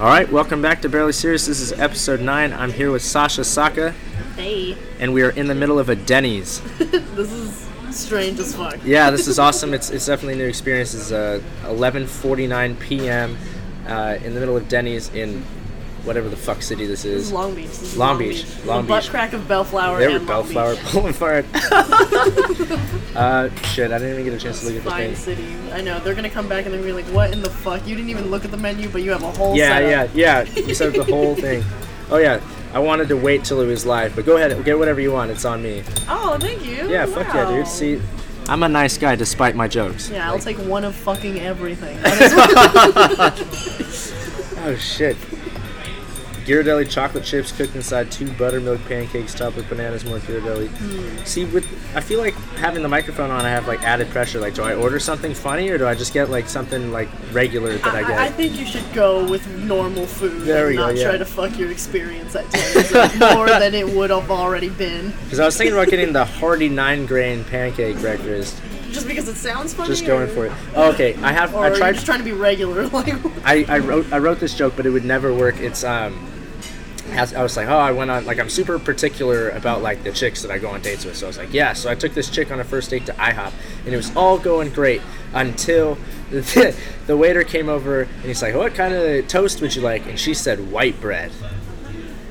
All right, welcome back to Barely Serious. This is episode 9. I'm here with Sasha Saka, Hey, and we are in the middle of a Denny's. this is strange as fuck. Yeah, this is awesome. It's, it's definitely a new experience. It's uh, 11.49 p.m. Uh, in the middle of Denny's in whatever the fuck city this is. Long Beach. This is Long Beach, Long the butt Beach. crack of Bellflower There we Long Beach. Boulevard. uh, shit, I didn't even get a chance to look at the Fine thing. city. I know. They're gonna come back and they're gonna be like, what in the fuck? You didn't even look at the menu, but you have a whole Yeah, setup. yeah, yeah. You said the whole thing. Oh, yeah. I wanted to wait till it was live, but go ahead, get whatever you want. It's on me. Oh, thank you. Yeah, fuck yeah, dude. See, I'm a nice guy despite my jokes. Yeah, I'll Like- take one of fucking everything. Oh shit. Ghirardelli chocolate chips cooked inside two buttermilk pancakes topped with bananas, more Ghirardelli. Hmm. See, with I feel like having the microphone on, I have like added pressure. Like, do I order something funny or do I just get like something like regular that I, I, get? I think you should go with normal food There we and go, not yeah. try to fuck your experience at Denny's more than it would have already been. Because I was thinking about getting the hearty nine grain pancake breakfast. Just because it sounds funny. Just going or- for it. Oh, okay, I have. Or I tried. just trying to be regular, like. I, I wrote I wrote this joke, but it would never work. It's um, has, I was like, oh, I went on like I'm super particular about like the chicks that I go on dates with. So I was like, yeah. So I took this chick on a first date to IHOP, and it was all going great until the, the waiter came over and he's like, what kind of toast would you like? And she said white bread.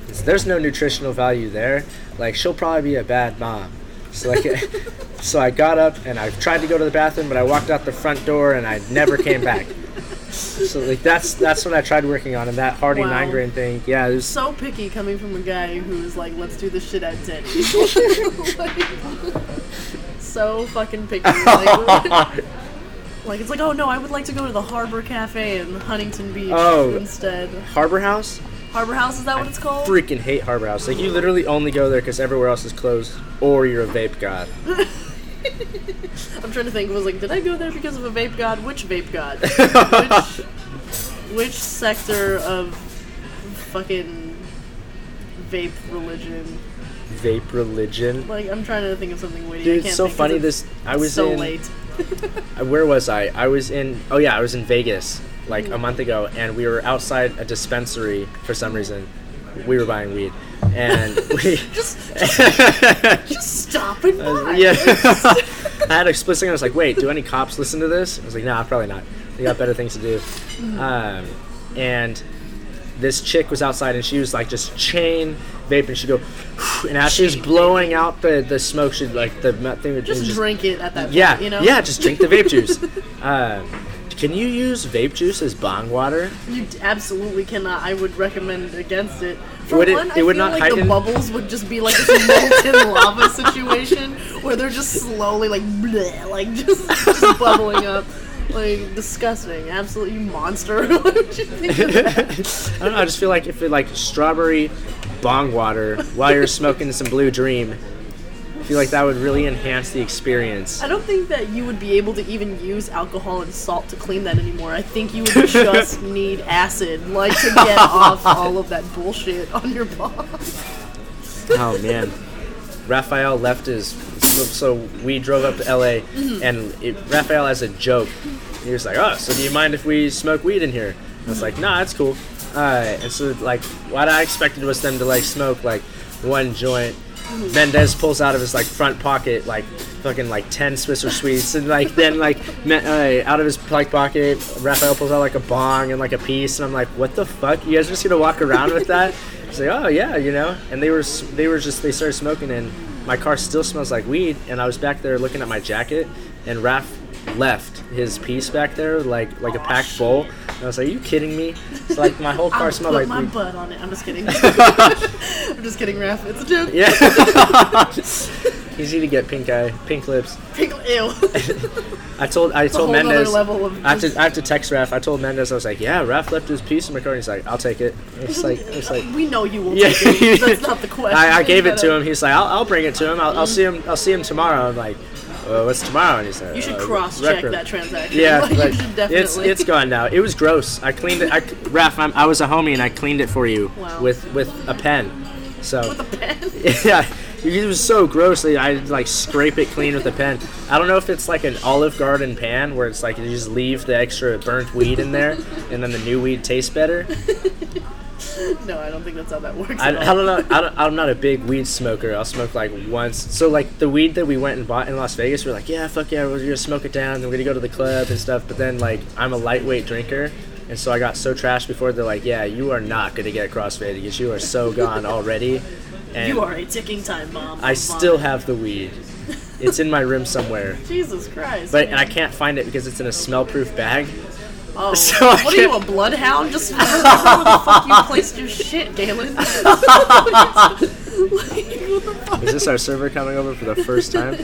It's- There's no nutritional value there. Like she'll probably be a bad mom. So like, so I got up and I tried to go to the bathroom, but I walked out the front door and I never came back. So like that's that's what I tried working on, and that Hardy Wow. nine grain thing. Yeah, it was so picky coming from a guy who's like, let's do this shit at Denny's. Like, so fucking picky. Like, like, it's like, oh no, I would like to go to the Harbor Cafe in Huntington Beach Oh. instead. Harbor House. Harbor House, is that what it's called? Freaking hate Harbor House. Like you literally only go there because everywhere else is closed, or you're a vape god. I'm trying to think. Was like, did I go there because of a vape god? Which vape god? which, which sector of fucking vape religion? vape religion. Like, I'm trying to think of something witty. I Dude, can't it's so funny. This I was so in. late. Where was I? I was in. Oh yeah, I was in Vegas like Mm. a month ago, and we were outside a dispensary for some reason. We were buying weed, and we. Just, just stop and Uh, buy. yeah. I had a split second. I was like, wait, do any cops listen to this? I was like, nah, probably not. They got better things to do. Um, and this chick was outside and she was like just chain vaping. She'd go, and as she was blowing out the, the smoke, she'd like the thing would Just, just drink it at that Point, Yeah, you know? yeah, just drink the vape juice. Um, can you use vape juice as bong water? You absolutely cannot. I would recommend against it. For Would it- one, it I would feel not like the bubbles would just be like this molten lava situation where they're just slowly like bleh, like just, just bubbling up. Like disgusting. Absolutely monster. what would you think of that? I don't know. I just feel like if it like strawberry bong water while you're smoking some Blue Dream, feel like that would really enhance the experience. I don't think that you would be able to even use alcohol and salt to clean that anymore. I think you would just need acid, like to get off all of that bullshit on your bong. Oh man, Raphael left his. So, we drove up to LA, and it, Raphael has a joke. He was like, "Oh, so do you mind if we smoke weed in here?" I was like, "Nah, that's cool." Uh, and so like, what I expected was them to like smoke like one joint. Mendez pulls out of his like front pocket like fucking like ten Swisher Sweets, and like then like uh, out of his like pocket, Raphael pulls out like a bong and like a piece, and I'm like, "What the fuck? You guys are just gonna walk around with that?" He's like, "Oh yeah, you know." And they were they were just they started smoking, and my car still smells like weed. And I was back there looking at my jacket, and Raph left his piece back there like like a packed bowl. And I was like, "Are you kidding me?" So like my whole car smelled put like my weed. butt on it. I'm just kidding. I'm just kidding, Raph. It's a joke. Yeah. Easy to get pink eye, pink lips. Pink, ew. I told I told Mendez. level of I have to I have to text Raph. I told Mendez I was like, yeah, Raph left his piece in my car. And he's like, I'll take it. It's like it's like. we know you will Yeah. take it. That's not the question. I, I gave it to gotta- him. He's like, I'll, I'll bring it to him. I'll, I'll see him. I'll see him tomorrow. I'm like, well, what's tomorrow? And he said, You should uh, cross-check that transaction. Yeah, like, like, you should it's definitely. it's gone now. It was gross. I cleaned it. I, Raph, I'm, I was a homie and I cleaned it for you Wow. with with a pen. So with a pen. yeah, It was so gross. that I like scrape it clean with a pen. I don't know if it's like an Olive Garden pan where it's like you just leave the extra burnt weed in there, and then the new weed tastes better. No, I don't think that's how that works. I, I don't know. I don't, I'm not a big weed smoker. I'll smoke like once. So like the weed that we went and bought in Las Vegas, we're like, yeah, fuck yeah, we're gonna smoke it down. and We're gonna go to the club and stuff. But then like I'm a lightweight drinker, and so I got so trashed before. They're like, yeah, you are not gonna get crossfaded because you are so gone already. And You are a ticking time bomb. I still have the weed. It's in my room somewhere. Jesus Christ. But man. and I can't find it because it's in a smell-proof bag. Oh, so I what are you, a bloodhound? Just where the fuck you placed your shit, Galen? like, what the fuck? Is this our server coming over for the first time?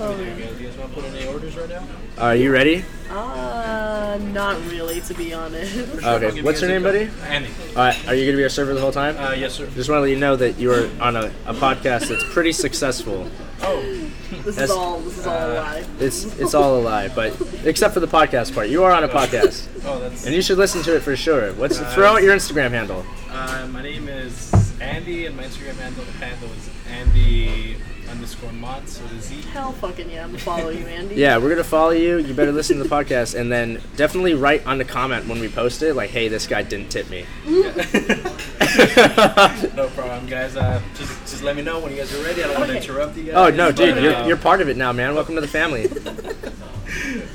Oh, man. You guys want to put any orders right now? Are you ready? Uh, not really, to be honest. Okay. What's your name, buddy? Andy. All right. Are you gonna be our server the whole time? Uh, yes, sir. Just want to let you know that you are on a, a podcast that's pretty successful. Oh, This is all. This is all a lie. It's it's all a lie, but except for the podcast part, you are on a podcast, oh, that's. and you should listen to it for sure. What's Uh, throw out your Instagram handle? Uh, my name is Andy, and my Instagram handle, handle is Andy underscore mod, so the Z. Hell fucking yeah, I'm gonna follow you, Andy. Yeah, we're gonna follow you. You better listen to the podcast, and then definitely write on the comment when we post it, like, "Hey, this guy didn't tip me." no problem, guys. Uh, just, just let me know when you guys are ready. I don't want to Okay. interrupt you guys. Oh no, but, dude, you're, uh, you're part of it now, man. Welcome to the family.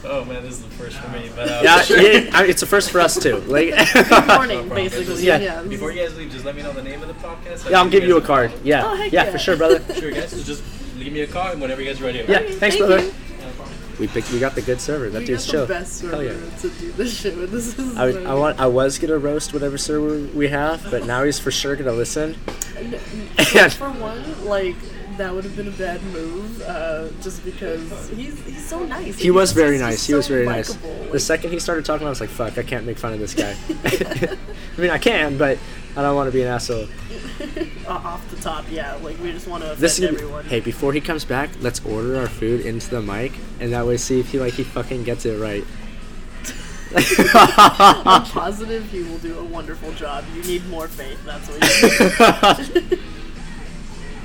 Oh man, this is the first for me. But uh, Yeah, sure. yeah, I- it's a first for us too. Like, Good morning, problem. basically. Yeah. Yeah. this Before is- you guys leave, just let me know the name of the podcast. yeah, I'll give you a guys- card. Yeah, Oh, heck yeah, yeah. for sure, brother. Sure, guys. So just give me a call whenever you guys are ready. Yeah, okay? thanks, Thank brother. you. We picked, we got the good server. That we dude's chill. the best Hell server yeah. to do this shit with. This is. I, I want I was gonna roast whatever server we have, but now he's for sure gonna listen. For- For one, like that would have been a bad move, uh, just because he's he's so nice. He was very nice. He so was very nice. likable, The like- second he started talking, I was like, "Fuck, I can't make fun of this guy." I mean, I can, but I don't want to be an asshole. off the top, yeah. Like we just want to offend This is gonna be- everyone. hey, before he comes back, let's order our food into the mic, and that way see if he like he fucking gets it right. I'm positive he will do a wonderful job. You need more faith. That's what. You need.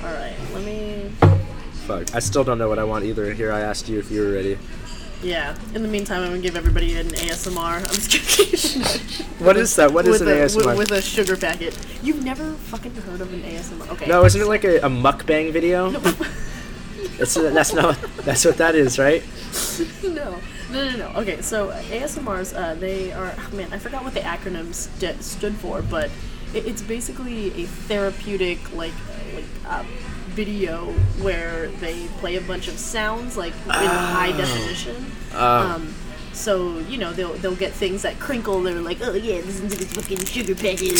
All right, let me. Fuck, I still don't know what I want either. Here, I asked you if you were ready. Yeah. In the meantime, I'm gonna give everybody an ASMR. I'm just kidding. What is that? What is with an a, ASMR? With, with a sugar packet. You've never fucking heard of an ASMR? Okay. no, isn't it like a, a mukbang video? It's, that's not. That's what that is, right? no, no, no, no. Okay, so ASMRs, uh, they are. oh, man, I forgot what the acronym st- stood for, but it, it's basically a therapeutic, like, like uh, video where they play a bunch of sounds, like in high definition. Um, so you know they'll they'll get things that crinkle. They're like, oh yeah, listen to this fucking sugar packet,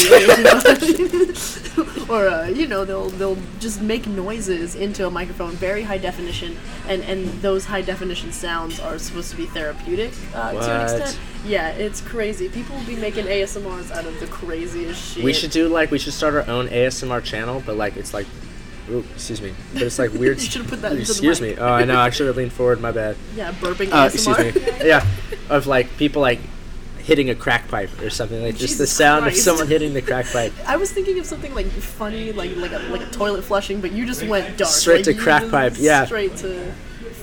or uh, you know they'll they'll just make noises into a microphone, very high definition, and and those high definition sounds are supposed to be therapeutic uh, to an extent. Yeah, it's crazy. People will be making ASMRs out of the craziest shit. We should do like we should start our own ASMR channel, but like it's like, ooh, excuse me, but it's like weird. You should've put that Excuse me. Oh, I know. I should have leaned forward. My bad. Yeah, burping Uh, excuse me. Yeah, of like people like hitting a crack pipe or something like just the sound Christ. of someone hitting the crack pipe. I was thinking of something like funny, like like a like a toilet flushing, but you just went dark. Straight like, to crack pipe, yeah. Straight to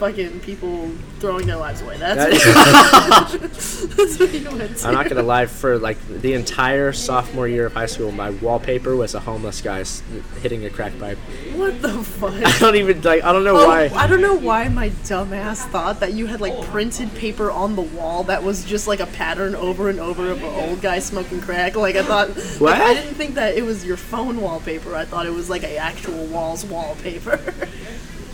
fucking people throwing their lives away. That's, That- that's what you went to. I'm not gonna lie. For like the entire sophomore year of high school, my wallpaper was a homeless guy hitting a crack pipe. What the fuck? I don't even like. I don't know Oh, why. I don't know why my dumbass thought that you had like printed paper on the wall that was just like a pattern over and over of an old guy smoking crack. Like I thought, What? Like, I didn't think that it was your phone wallpaper. I thought it was like a actual wall's wallpaper.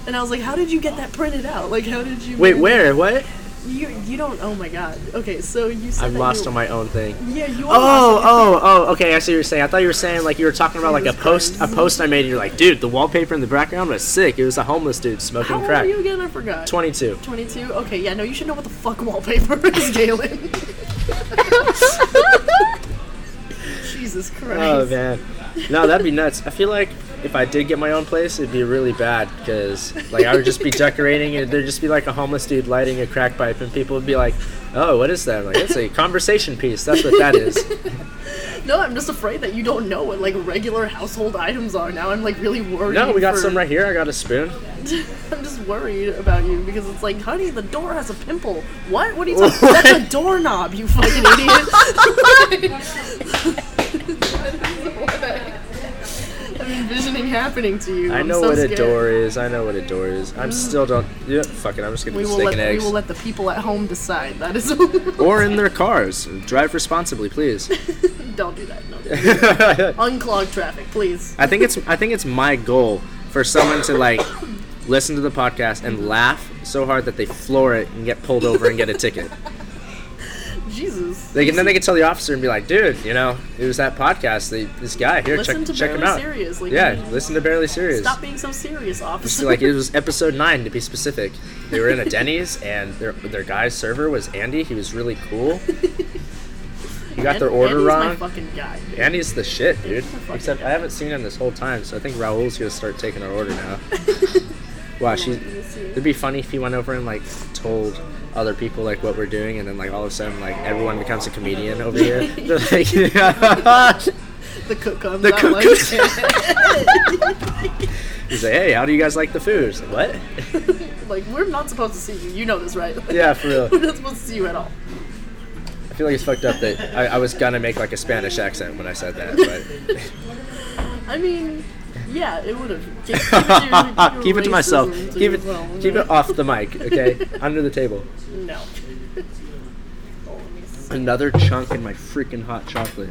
And I was like, how did you get that printed out? Like, how did you? Wait, where? What? You you don't. Oh my god. Okay, so you said I'm lost on my own thing. Yeah, you. Oh, are your oh, oh. Okay, I see what you're saying. I thought you were saying like you were talking about like a post, a post I made. And you're like, dude, the wallpaper in the background was sick. It was a homeless dude smoking How old crack. are you again? I forgot. 22. 22? Okay, yeah, no, you should know what the fuck wallpaper is, Galen. Jesus Christ. Oh man, no, that'd be nuts. I feel like if I did get my own place, it'd be really bad because like I would just be decorating and there'd just be like a homeless dude lighting a crack pipe, and people would be like, "Oh, what is that?" I'm like, it's a conversation piece. That's what that is. No, I'm just afraid that you don't know what like regular household items are. Now I'm like really worried. No, we got for- some right here. I got a spoon. I'm just worried about you because it's like, honey, the door has a pimple. What? What are you talking? That's a doorknob, you fucking idiot. I'm envisioning happening to you. I know so what a door is. I know what a door is. I'm still don't. Yeah, fuck it. I'm just gonna We get will steak let and We will let the people at home decide. That is. or in their cars. Drive responsibly, please. don't do that. No. Unclog traffic, please. I think it's I think it's my goal for someone to like listen to the podcast and laugh so hard that they floor it and get pulled over and get a ticket. Jesus. They can, then they can tell the officer and be like, "Dude, you know, it was that podcast. They, this guy here, Listen check to check him out. Serious. Like, yeah, listen to barely serious. Stop being so serious, officer. like it was episode nine to be specific. They were in a Denny's and their their guy's server was Andy. He was really cool. You got their order Andy's wrong. Fucking guy. dude. Andy's the shit, dude. Andy's the fucking Except I haven't seen him this whole time, so I think Raul's gonna start taking our order now. wow, she. It'd be funny if he went over and like told other people like what we're doing, and then like all of a sudden like everyone becomes a comedian over here. Like, The cook comes The cook like, He's like, hey, how do you guys like the food? Like, what? like we're not supposed to see you. You know this, right? Yeah, for real. we're not supposed to see you at all. I feel like it's fucked up that I, I was gonna make like a Spanish accent when I said that, but I mean, yeah, it would have. Keep, keep, it to your- your keep it to myself. Keep it yourself, keep it off the mic, okay? Under the table. No. Let me see. Another chunk in my freaking hot chocolate.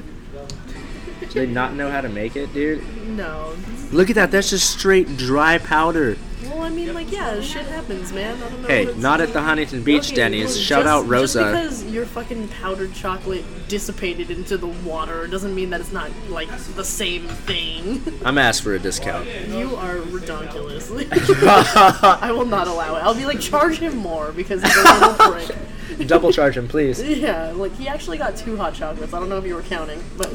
Do they not know how to make it, dude? No. Look at that. That's just straight dry powder. Well, I mean, like, yeah, shit happens, man. I don't know. Hey, not at the Huntington Beach Okay, Denny's. well, Shout just- out Rosa. Just because your fucking powdered chocolate dissipated into the water doesn't mean that it's not like the same thing. I'm asked for a discount. you are redonkulous. I will not allow it. I'll be like, charge him more because he's a little prick. Double charge him, please. Yeah, like he actually got two hot chocolates. I don't know if you were counting, but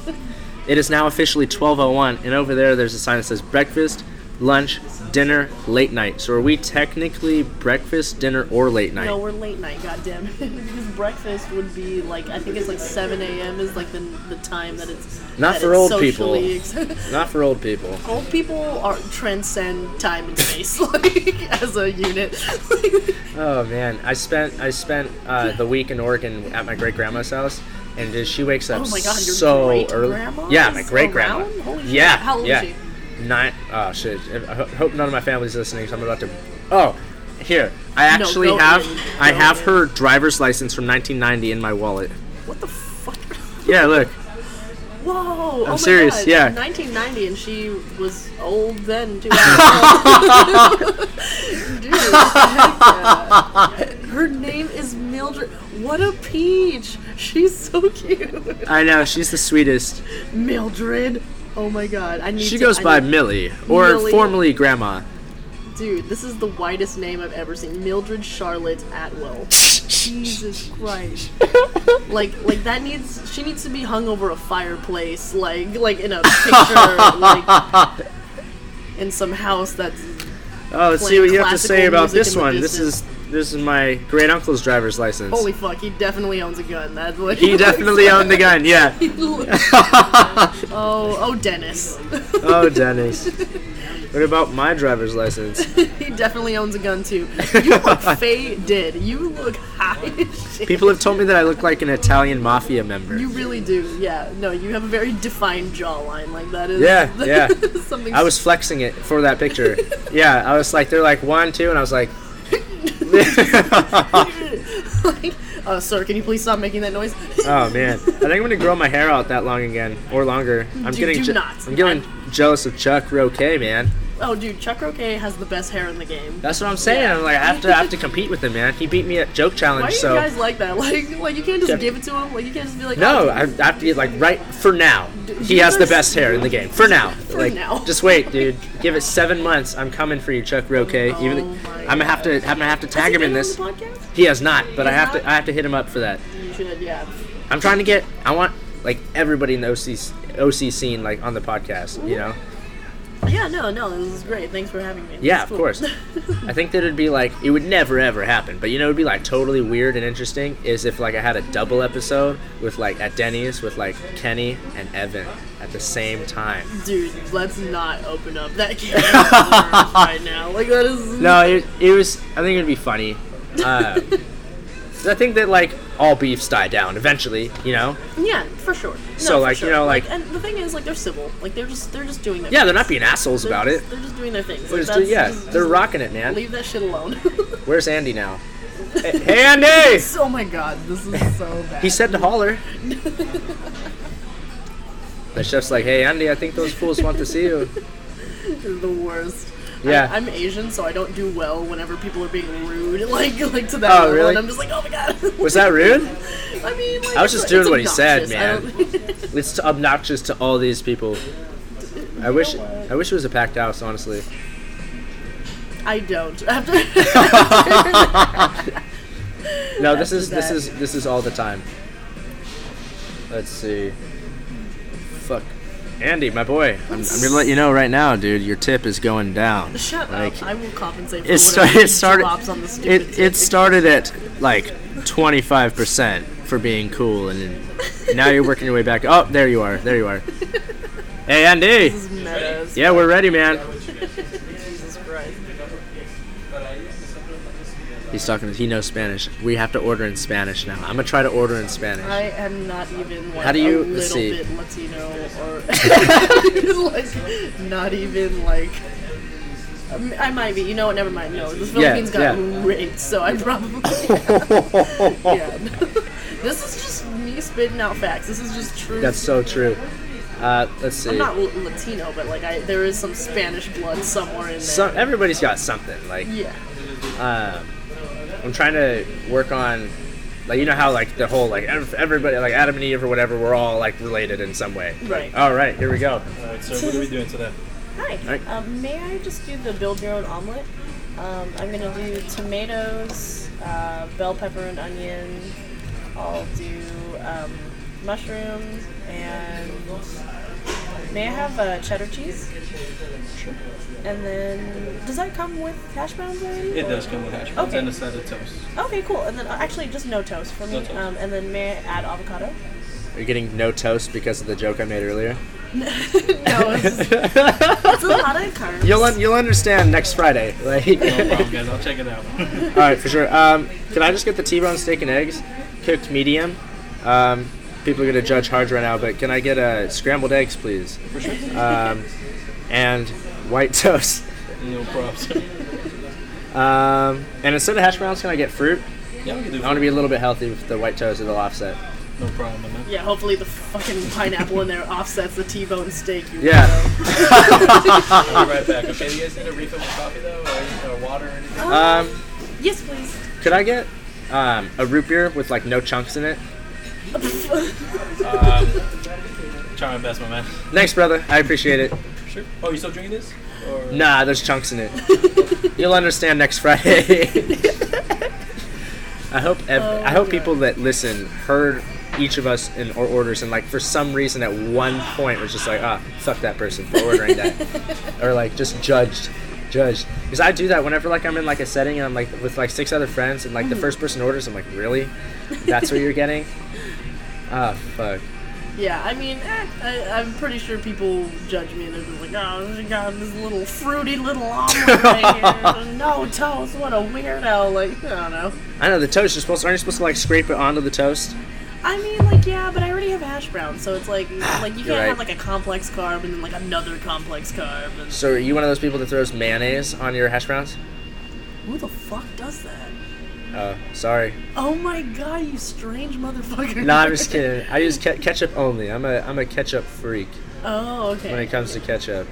It is now officially 12:01, and over there, there's a sign that says breakfast, lunch, dinner, late night. So are we technically breakfast, dinner, or late night? no, we're late night. Goddamn, because breakfast would be like I think it's like 7 a.m. is like the the time that it's Not that for it's old people. Not for old people. Old people are transcend time and space like as a unit. Oh man, I spent I spent uh, the week in Oregon at my great grandma's house, and she wakes up Oh my God, so early. Yeah, my great grandma. Holy shit. Yeah, How old is she? Nine. Oh shit! I ho- hope none of my family's listening. So I'm about to. Oh, here. I actually go have in. I have in. her driver's license from 1990 in my wallet. what the fuck? Yeah, look. Whoa! oh my serious, God. yeah. 1990, and she was old then too. Dude, yeah. her name is Mildred. What a peach! She's so cute. I know she's the sweetest. Mildred. Oh my god, I need. She to, goes I by need- Millie, or Millie. formerly Grandma. Dude, this is the whitest name I've ever seen. Mildred Charlotte Atwell. Jesus Christ. like like that needs she needs to be hung over a fireplace, like like in a picture, like in some house that's Oh, let's see what you have to say about this one. This is this is my great uncle's driver's license. holy fuck, he definitely owns a gun. That's what he definitely owned the gun. Yeah. Oh, oh Dennis. Oh, Dennis. What about my driver's license? he definitely owns a gun too. You look faded. You look high as shit. People have told me that I look like an Italian mafia member. You really do, yeah. No, you have a very defined jawline. Like that is. Yeah, yeah. something. I was flexing it for that picture. Yeah, I was like, they're like one, two, and I was like, like, uh, sir, can you please stop making that noise? oh man, I think I'm gonna grow my hair out that long again or longer. I'm Do- getting, do not. I'm getting jealous of Chuck Roque, man. oh, dude, Chuck Roque has the best hair in the game. That's what I'm saying. Yeah. I'm like, I have to, I have to compete with him, man. He beat me at joke Why challenge, are you so guys like that? Like, like you can't just Yeah. give it to him. Like, you can't just be like, no, oh, I, have to get like right for now. He has the best hair in the game for now. For like, now. just wait, dude. Give it seven months. I'm coming for you, Chuck Roque. Oh Even Oh my I'm gonna have to, I'm gonna have to tag him in this. He has not, but I have has to, I have to hit him up for that. You should, yeah. I'm trying to get. I want like everybody in the OC OC scene like on the podcast. You know, Yeah, no, no, this is great. Thanks for having me. This Yeah, of cool. course. I think that it'd be like it would never ever happen, but you know, it'd be like totally weird and interesting. Is if like I had a double episode with like at Denny's with like Kenny and Evan at the same time. Dude, let's not open up that can right now. Like that is No, it, it was. I think it'd be funny. Uh, I think that like all beefs die down eventually. You know. Yeah, for sure. No, So, for like, you know, like- and the thing is, like, they're civil. Like, they're just they're just doing their. Yeah, they're not being assholes They're about it. They're just doing their things. They're Like, just do- yeah, just- they're just rocking it, man. Leave that shit alone. Where's Andy now? hey, hey, Andy! oh my god, this is so bad. He said to holler. The chef's like, "Hey, Andy, I think those fools want to see you." This is the worst. Yeah. I, am Asian, so I don't do well whenever people are being rude, like like to that Oh, level, really? and I'm just like, oh my god. Was that rude? I mean, like, I was just doing what he said, man. It's obnoxious to all these people. I wish, I wish it was a packed house, honestly. I don't. After No, this is After this is this is all the time. Let's see. Fuck, Andy, my boy. I'm, I'm gonna let you know right now, dude. Your tip is going down. Shut Like, up! I will compensate for It, whatever sta- it started. drops on the It tip. it started at like 25 percent for being cool, and then now you're working your way back. Oh, there you are. There you are. Hey, Andy. This is meta Yeah, we're ready, man. He's talking. He knows Spanish. We have to order in Spanish now. I'm gonna try to order in Spanish. I am not even like How do you- a little see. bit Latino or like not even like. um, I might be. You know what? Never mind. No, the Yeah, Philippines got yeah. raped, so I probably. yeah. this is just me spitting out facts. This is just true. That's so true. Uh, let's see. I'm not Latino, but like I, there is some Spanish blood somewhere in there. Some, everybody's got something. Like, yeah. um, I'm trying to work on, like, you know how like the whole like everybody like Adam and Eve or whatever, we're all like related in some way. Right. All right, here we go. Alright, so what are we doing today? Hi. Right. Um, may I just do the build your own omelet? Um, I'm gonna do tomatoes, uh, bell pepper and onion. I'll do um, mushrooms and may I have uh, cheddar cheese? Sure. And then does that come with hash browns already? It does come with hash browns Okay. and a side of toast. Okay, cool. And then uh, actually just no toast for me. No toast. Um, and then may I add avocado? Are you getting no toast because of the joke I made earlier? no, it's, it's a lot of carbs. You'll un- you'll understand next Friday. Like, No problem, guys. I'll check it out. all right, for sure. Um, can I just get the T-bone steak and eggs, cooked medium? Um, people are gonna judge hard right now, but can I get a scrambled eggs, please? For sure. Um, and white toast. No props. Um, and instead of hash browns, can I get fruit? yeah, we can do I want to be a little bit healthy with the white toast. It'll offset. No problem, man. Yeah, hopefully the fucking pineapple in there offsets the T-bone steak. You Yeah. weirdo. I'll be right back. Okay, do you guys need a refill with coffee though, or, or water or anything? Um, yes, please. could I get um, a root beer with like no chunks in it? Um, try my best, my man. Thanks, brother. I appreciate it. Sure. Oh, you still drinking this? Or Nah, there's chunks in it. You'll understand next Friday. I hope ev- Oh, I hope God. people that listen heard each of us in our orders and like for some reason at one point was just like ah fuck that person for ordering that or like just judged judged because I do that whenever like I'm in like a setting and I'm like with like six other friends and like the first person orders I'm like really that's what you're getting ah fuck Yeah, I mean, eh, I, I'm pretty sure people judge me and they're just like, oh, she got this little fruity little omelet right here. no toast, what a weirdo. Like, I don't know. I know the toast you're supposed to, aren't you supposed to like scrape it onto the toast I mean, like, yeah, but I already have hash browns, so it's like, like you can't right. have like a complex carb and then like another complex carb. And so are you one of those people that throws mayonnaise on your hash browns who the fuck does that? Oh sorry Oh my god, you strange motherfucker. No, I'm just kidding. I use ke- ketchup only. I'm a I'm a ketchup freak Oh, okay. when it comes to ketchup.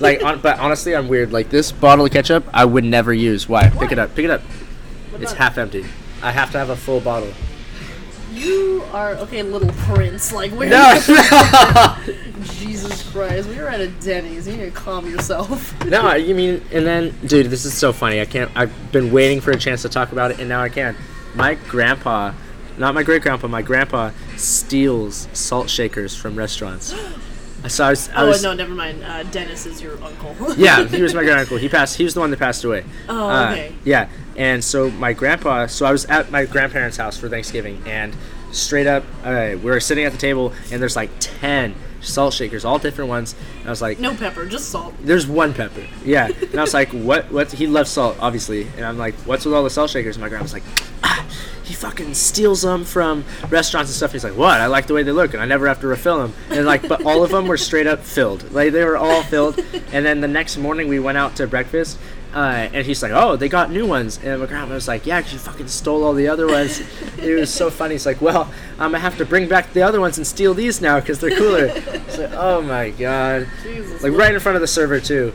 Like, on, but honestly, I'm weird. Like this bottle of ketchup, I would never use. Why? Pick it up. Pick it up. What It's about- half empty. I have to have a full bottle. You are okay, little prince. Like, where? No, Jesus Christ, we were at a Denny's. You need to calm yourself. no. You mean? And then, dude, this is so funny. I can't. I've been waiting for a chance to talk about it, and now I can. My grandpa, not my great grandpa, my grandpa steals salt shakers from restaurants. So I was, I Oh was no, never mind. Uh, Dennis is your uncle. yeah, he was my great uncle. He passed. He was the one that passed away. Oh, Uh, okay. yeah, and so my grandpa. So I was at my grandparents' house for Thanksgiving, and straight up, uh, we were sitting at the table, and there's like ten salt shakers, all different ones. And I was like, no pepper, just salt. there's one pepper. Yeah. And I was like, what? What? He loves salt, obviously. And I'm like, what's with all the salt shakers? And my grandma's like, ah, he fucking steals them from restaurants and stuff. He's like, what? I like the way they look, and I never have to refill them. And like, but all of them were straight up filled. Like they were all filled. And then the next morning we went out to breakfast. Uh, and he's like, "Oh, they got new ones." And my grandma was like, "Yeah, 'cause you fucking stole all the other ones." it was so funny. He's like, "Well, I'm gonna have to bring back the other ones and steal these now because they're cooler." Like, "Oh my god!" Jesus. Like right in front of the server too.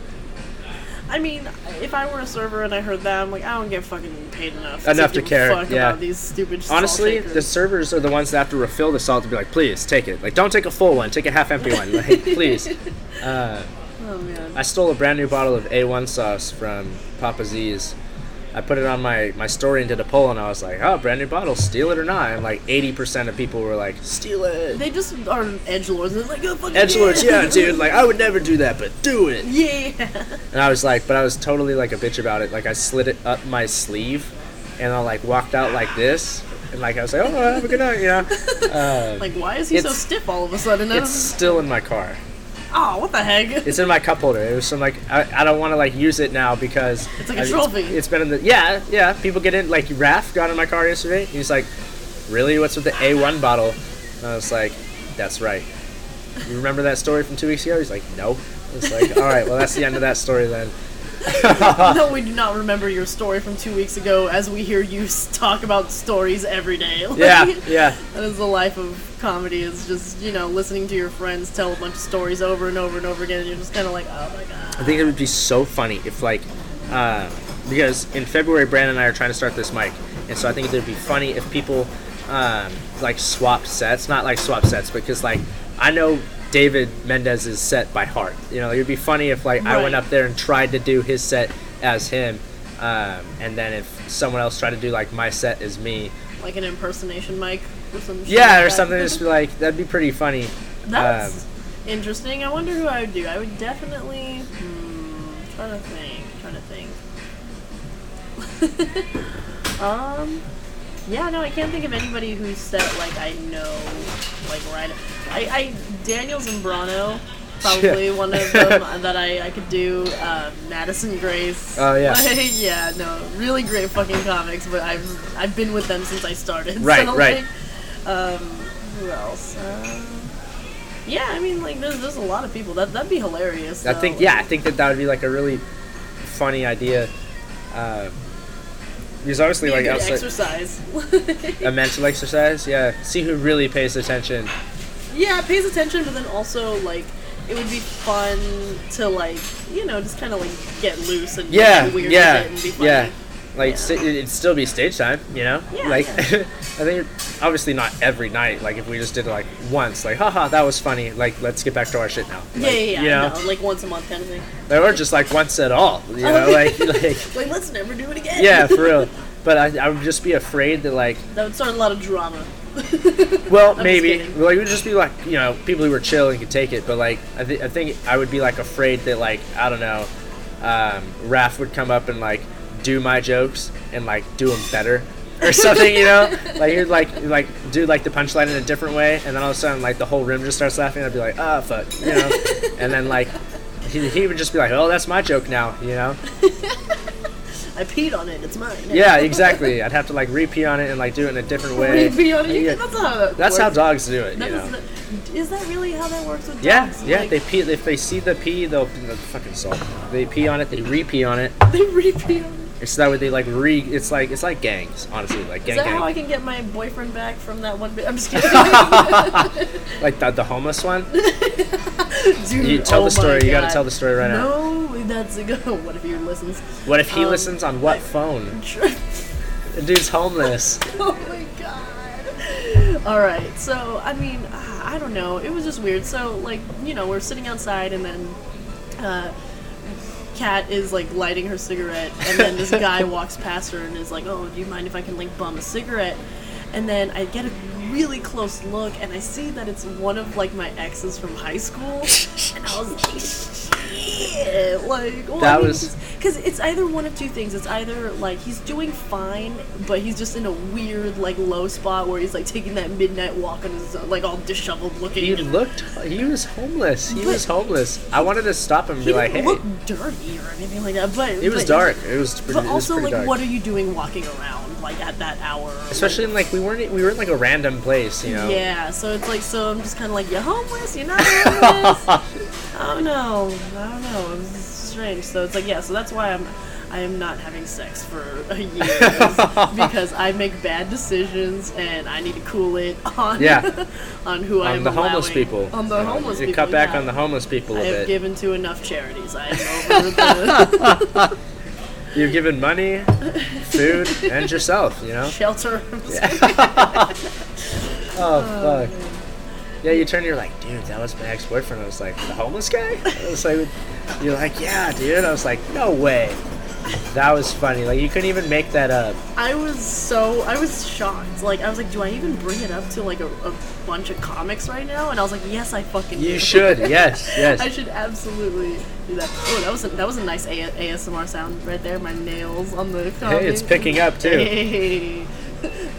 I mean, if I were a server and I heard that, I'm like, I don't get fucking paid enough. Enough to, to care, yeah. about these stupid. Honestly, the servers are the ones that have to refill the salt to be like, please take it. Like, don't take a full one, take a half empty one. Like, please. Uh, Oh man. I stole a brand new bottle of A1 sauce from Papa Z's. I put it on my, my story and did a poll, and I was like, oh, brand new bottle, steal it or not? And like 80% of people were like, steal it. They just are edge lords. They're like, oh, fucking Edgelords, yeah. yeah, dude. Like, I would never do that, but do it. Yeah. And I was like, but I was totally like a bitch about it. Like, I slid it up my sleeve, and I like walked out like this. And like, I was like, oh, have a good night, you know? Uh, Like, why is he so stiff all of a sudden? It's still in my car. Oh, what the heck? It's in my cup holder. It was some like I, I don't want to like use it now because It's like a I- trophy. it's been in the yeah yeah. People get in like Raph got in my car yesterday. He's like, really? What's with the A1 bottle? And I was like, that's right. You remember that story from two weeks ago? He's like, no. It's like, all right, well that's the end of that story then. no, we do not remember your story from two weeks ago as we hear you talk about stories every day. Like, Yeah, yeah. That is the life of comedy, is just, you know, listening to your friends tell a bunch of stories over and over and over again, and you're just kind of like, oh my god. I think it would be so funny if like uh, because in February Brandon and I are trying to start this mic, and so I think it would be funny if people um, like swapped sets, not like swap sets, because like I know David Mendez's set by heart. You know, it would be funny if like I went up there and tried to do his set as him, um, and then if someone else tried to do like my set as me, Like an impersonation mic or some yeah, or something. Just be like that'd be pretty funny. That's um, interesting. I wonder who I would do. I would definitely. Hmm, trying to think. Trying to think. um. Yeah, no, I can't think of anybody who's set like I know, like right. I, I Daniels and Brano, probably one of them that I, I could do. Uh, Madison Grace. Oh, yeah. Like, yeah, no, really great fucking comics. But I've I've been with them since I started. Right, so, right. Like, um, who else? Uh, yeah, I mean, like, there's, there's a lot of people. That that'd be hilarious. I though. think yeah, I think that that would be like a really funny idea. Uh, because obviously, like outside, exercise. a mental exercise. Yeah, see who really pays attention. yeah, pays attention, but then also like it would be fun to like you know just kind of like get loose and Yeah, weird yeah, and be funny. yeah. Like Yeah. sti- it'd still be stage time, you know. Yeah, like yeah. I think obviously not every night. Like if we just did it like once, like haha, that was funny. Like let's get back to our shit now. Yeah, Like, yeah, yeah. You know, no, like once a month kind of thing. or just like once at all. You know, like like Like let's never do it again. yeah, for real. But I, I would just be afraid that like that would start a lot of drama. Well, just maybe. Like, it would just be like, you know, people who were chill and could take it. But, like, I, th- I think I would be, like, afraid that, like, I don't know, um, Raph would come up and, like, do my jokes and, like, do them better or something, you know? Like, you'd like, like, do, like, the punchline in a different way. And then all of a sudden, like, the whole room just starts laughing. I'd be like, ah, fuck, you know? and then, like, he, he would just be like, oh, that's my joke now, you know? I peed on it. It's mine. Yeah, exactly. I'd have to, like, repeat on it and, like, do it in a different way. Repeat on it. You Yeah. That's how that That's how dogs do it, That you know? is that really how that works with Yeah, dogs? yeah. Like, They pee if they see the pee, they'll the fucking salt. They pee on it. They re-pee on it. they repeat on it. It's that way they like re. It's like it's like gangs, honestly, like Is that gang. how I can get my boyfriend back from that one bit? I'm just kidding. like the, the homeless one. Dude, You tell oh the story. You got to tell the story right now. No, that's a go. What if he listens? What if he Um, listens on what I- phone? The dude's homeless. oh my god. All right. So, I mean, I don't know. It was just weird. So, like, you know, we're sitting outside and then uh Kat is like lighting her cigarette and then this guy walks past her and is like, "Oh, do you mind if I can like bum a cigarette?" And then I get a really close look, and I see that it's one of like my exes from high school, and I was like, like well, That I mean, was- because it's either one of two things. It's either like he's doing fine, but he's just in a weird like low spot where he's like taking that midnight walk on his like all disheveled looking. He looked. He was homeless. He But- was homeless. I wanted to stop him and he be like, "Hey." look dirty or anything like that, but It was but- dark. It was. Pretty, But also, like, dark. what are you doing walking around like at that hour? Especially in like we weren't we were in like a random place, you know. Yeah, so it's like so I'm just kind of like you're homeless, you're not homeless. Oh, I don't know, I don't know. It's strange. So it's like yeah, so that's why I'm I am not having sex for a year because I make bad decisions and I need to cool it on Yeah. on who on I'm the homeless people. on the homeless you people. cut back yeah. on the homeless people I a have bit. given to enough charities. I am over You've given money, food, and yourself. You know. shelter. Oh fuck. Yeah, you turn. You're like, dude, that was my ex-boyfriend. I was like, the homeless guy. I was like, you're like, yeah, dude. I was like, no way. That was funny. Like you couldn't even make that up. I was so I was shocked. Like I was like, do I even bring it up to like a, a bunch of comics right now? And I was like, yes, I fucking. You do. should. Yes. Yes. I should absolutely do that. Oh, that was a, that was a nice a- ASMR sound right there. My nails on the. Hey, it's picking up too. Hey,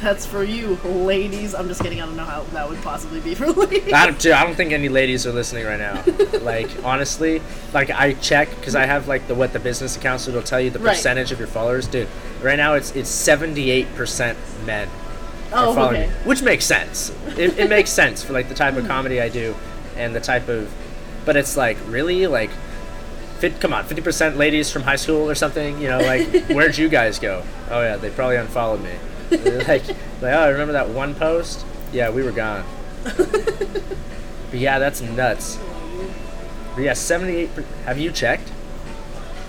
that's for you, ladies. I'm just kidding. I don't know how that would possibly be for ladies. I don't, dude, I don't think any ladies are listening right now. like honestly, like I check because I have like the what the business account, so it'll tell you the Right. percentage of your followers, dude. Right now, it's it's seventy eight percent men are oh, following okay. me, which makes sense. It, it makes sense for like the type of hmm. comedy I do and the type of, but it's like really like. Fit, come on, fifty percent ladies from high school or something. You know, like where'd you guys go? Oh yeah, they probably unfollowed me. Like, like oh, I remember that one post? Yeah, we were gone. But yeah, that's nuts. But yeah, seventy-eight. Per- have you checked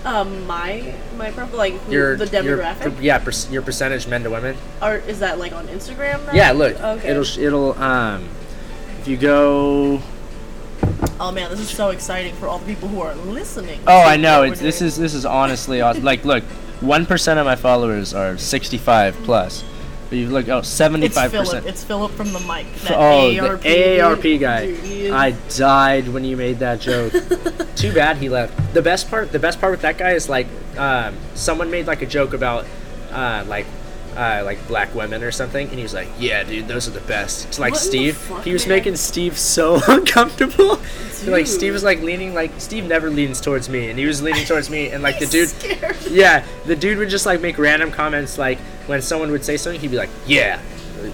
Um, my my profile, like who- your the your demographic, per- yeah, per- your percentage men to women. or is that like on Instagram? Now? Yeah, look, Okay. it'll sh- it'll um, if you go. Oh man, this is so exciting for all the people who are listening. Oh, I know. It's this is this is honestly awesome. like look, one percent of my followers are sixty-five plus. But you look, oh, 75 Philip. percent. It's Philip from the mic. That Oh, AARP the AARP guy. dude, I died when you made that joke. Too bad he left. The best part, the best part with that guy is like, um, someone made like a joke about, uh, like, uh, like black women or something, and he was like, "Yeah, dude, those are the best." It's like What Steve. fuck, he was man? making Steve so uncomfortable. Like Steve was like leaning, like Steve never leans towards me, and he was leaning towards me, and like the dude, scared. yeah, the dude would just like make random comments like when someone would say something, he'd be like, "Yeah."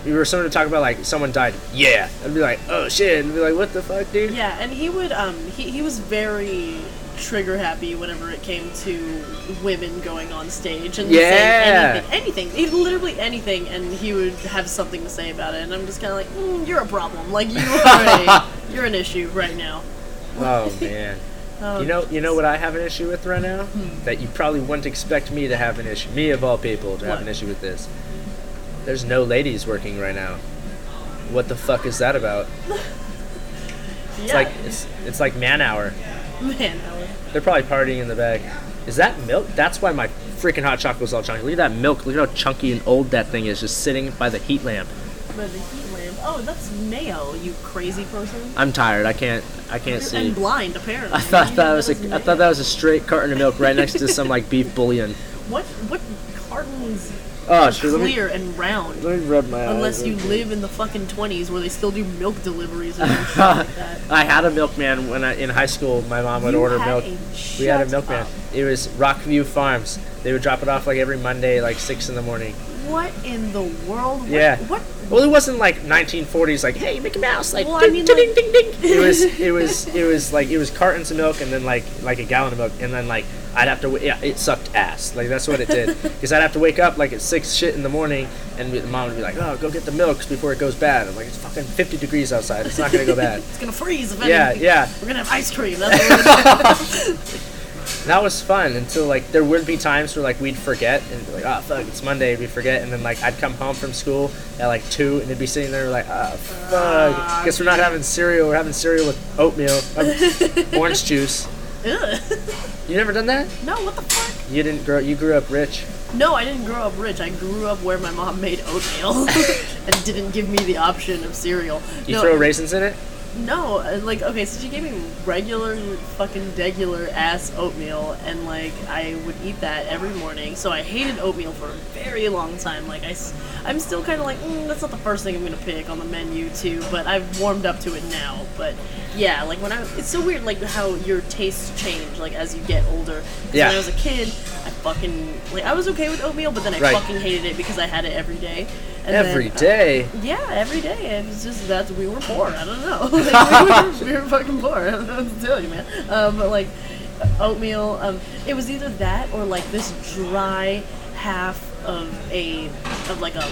We were someone to talk about like someone died. Yeah, I'd be like, "Oh shit!" and be like, "What the fuck, dude?" Yeah, and he would um he, he was very trigger happy whenever it came to women going on stage and Yeah. saying anything, anything, literally anything, and he would have something to say about it, and I'm just kind of like, mm, you're a problem, like you are a, you're an issue right now. Oh man. Um, You know, you know what I have an issue with right now? That you probably wouldn't expect me to have an issue. Me of all people to have an issue with this. There's no ladies working right now. What the fuck is that about? It's yeah, like it's it's like man hour. man, hour. They're probably partying in the back. Is that milk? That's why my freaking hot chocolate was all chunky. Look at that milk. Look at how chunky and old that thing is, just sitting by the heat lamp. But the heat lamp. Oh, that's mayo, you crazy person. I'm tired. I can't. I can't see. And blind, apparently. I thought that was is a. I mayo. thought that was a straight carton of milk right next to some like beef bouillon. What what cartons Oh, sure. Let me, clear and round? let me rub my eyes. Unless you live in the fucking twenties where they still do milk deliveries or some shit like that. I had a milkman when I in high school. My mom would You order milk. we had a milkman. up. It was Rockview Farms. They would drop it off like every Monday, like six in the morning. What in the world? What, Yeah. What? Well, it wasn't like 1940s, like hey Mickey Mouse, like Well, I ding, mean, ding, like- ding, ding, ding. It was it was it was like it was cartons of milk and then like like a gallon of milk and then like I'd have to yeah it sucked ass like that's what it did because I'd have to wake up like at six shit in the morning and the mom would be like oh go get the milk before it goes bad. I'm like it's fucking 50 degrees outside. It's not gonna go bad. It's gonna freeze. Yeah yeah. We're gonna have ice cream. That's what That was fun until like there would be times where like we'd forget and be like, oh fuck, it's Monday, we forget, and then like I'd come home from school at like two and it'd be sitting there like, ah fuck, Ah, guess we're not having cereal, we're having cereal with oatmeal, um, orange juice. Ugh. You never done that? no, what the fuck? You didn't grow. You grew up rich. No, I didn't grow up rich. I grew up where my mom made oatmeal and didn't give me the option of cereal. You no, throw raisins in it. No, uh, like okay, so she gave me regular fucking regular ass oatmeal, and like I would eat that every morning. So I hated oatmeal for a very long time. Like I, I'm still kind of like mm, that's not the first thing I'm gonna pick on the menu too. But I've warmed up to it now. But yeah, like when I, it's so weird like how your tastes change like as you get older. Yeah. When I was a kid, I fucking like I was okay with oatmeal, but then I Right. fucking hated it because I had it every day. And Every then, uh, yeah, every day. It was just that we were poor. I don't know. Like, we, were, we were fucking poor. I don't know what to tell you, man. Um, but like oatmeal. Um, it was either that or like this dry half of a of like a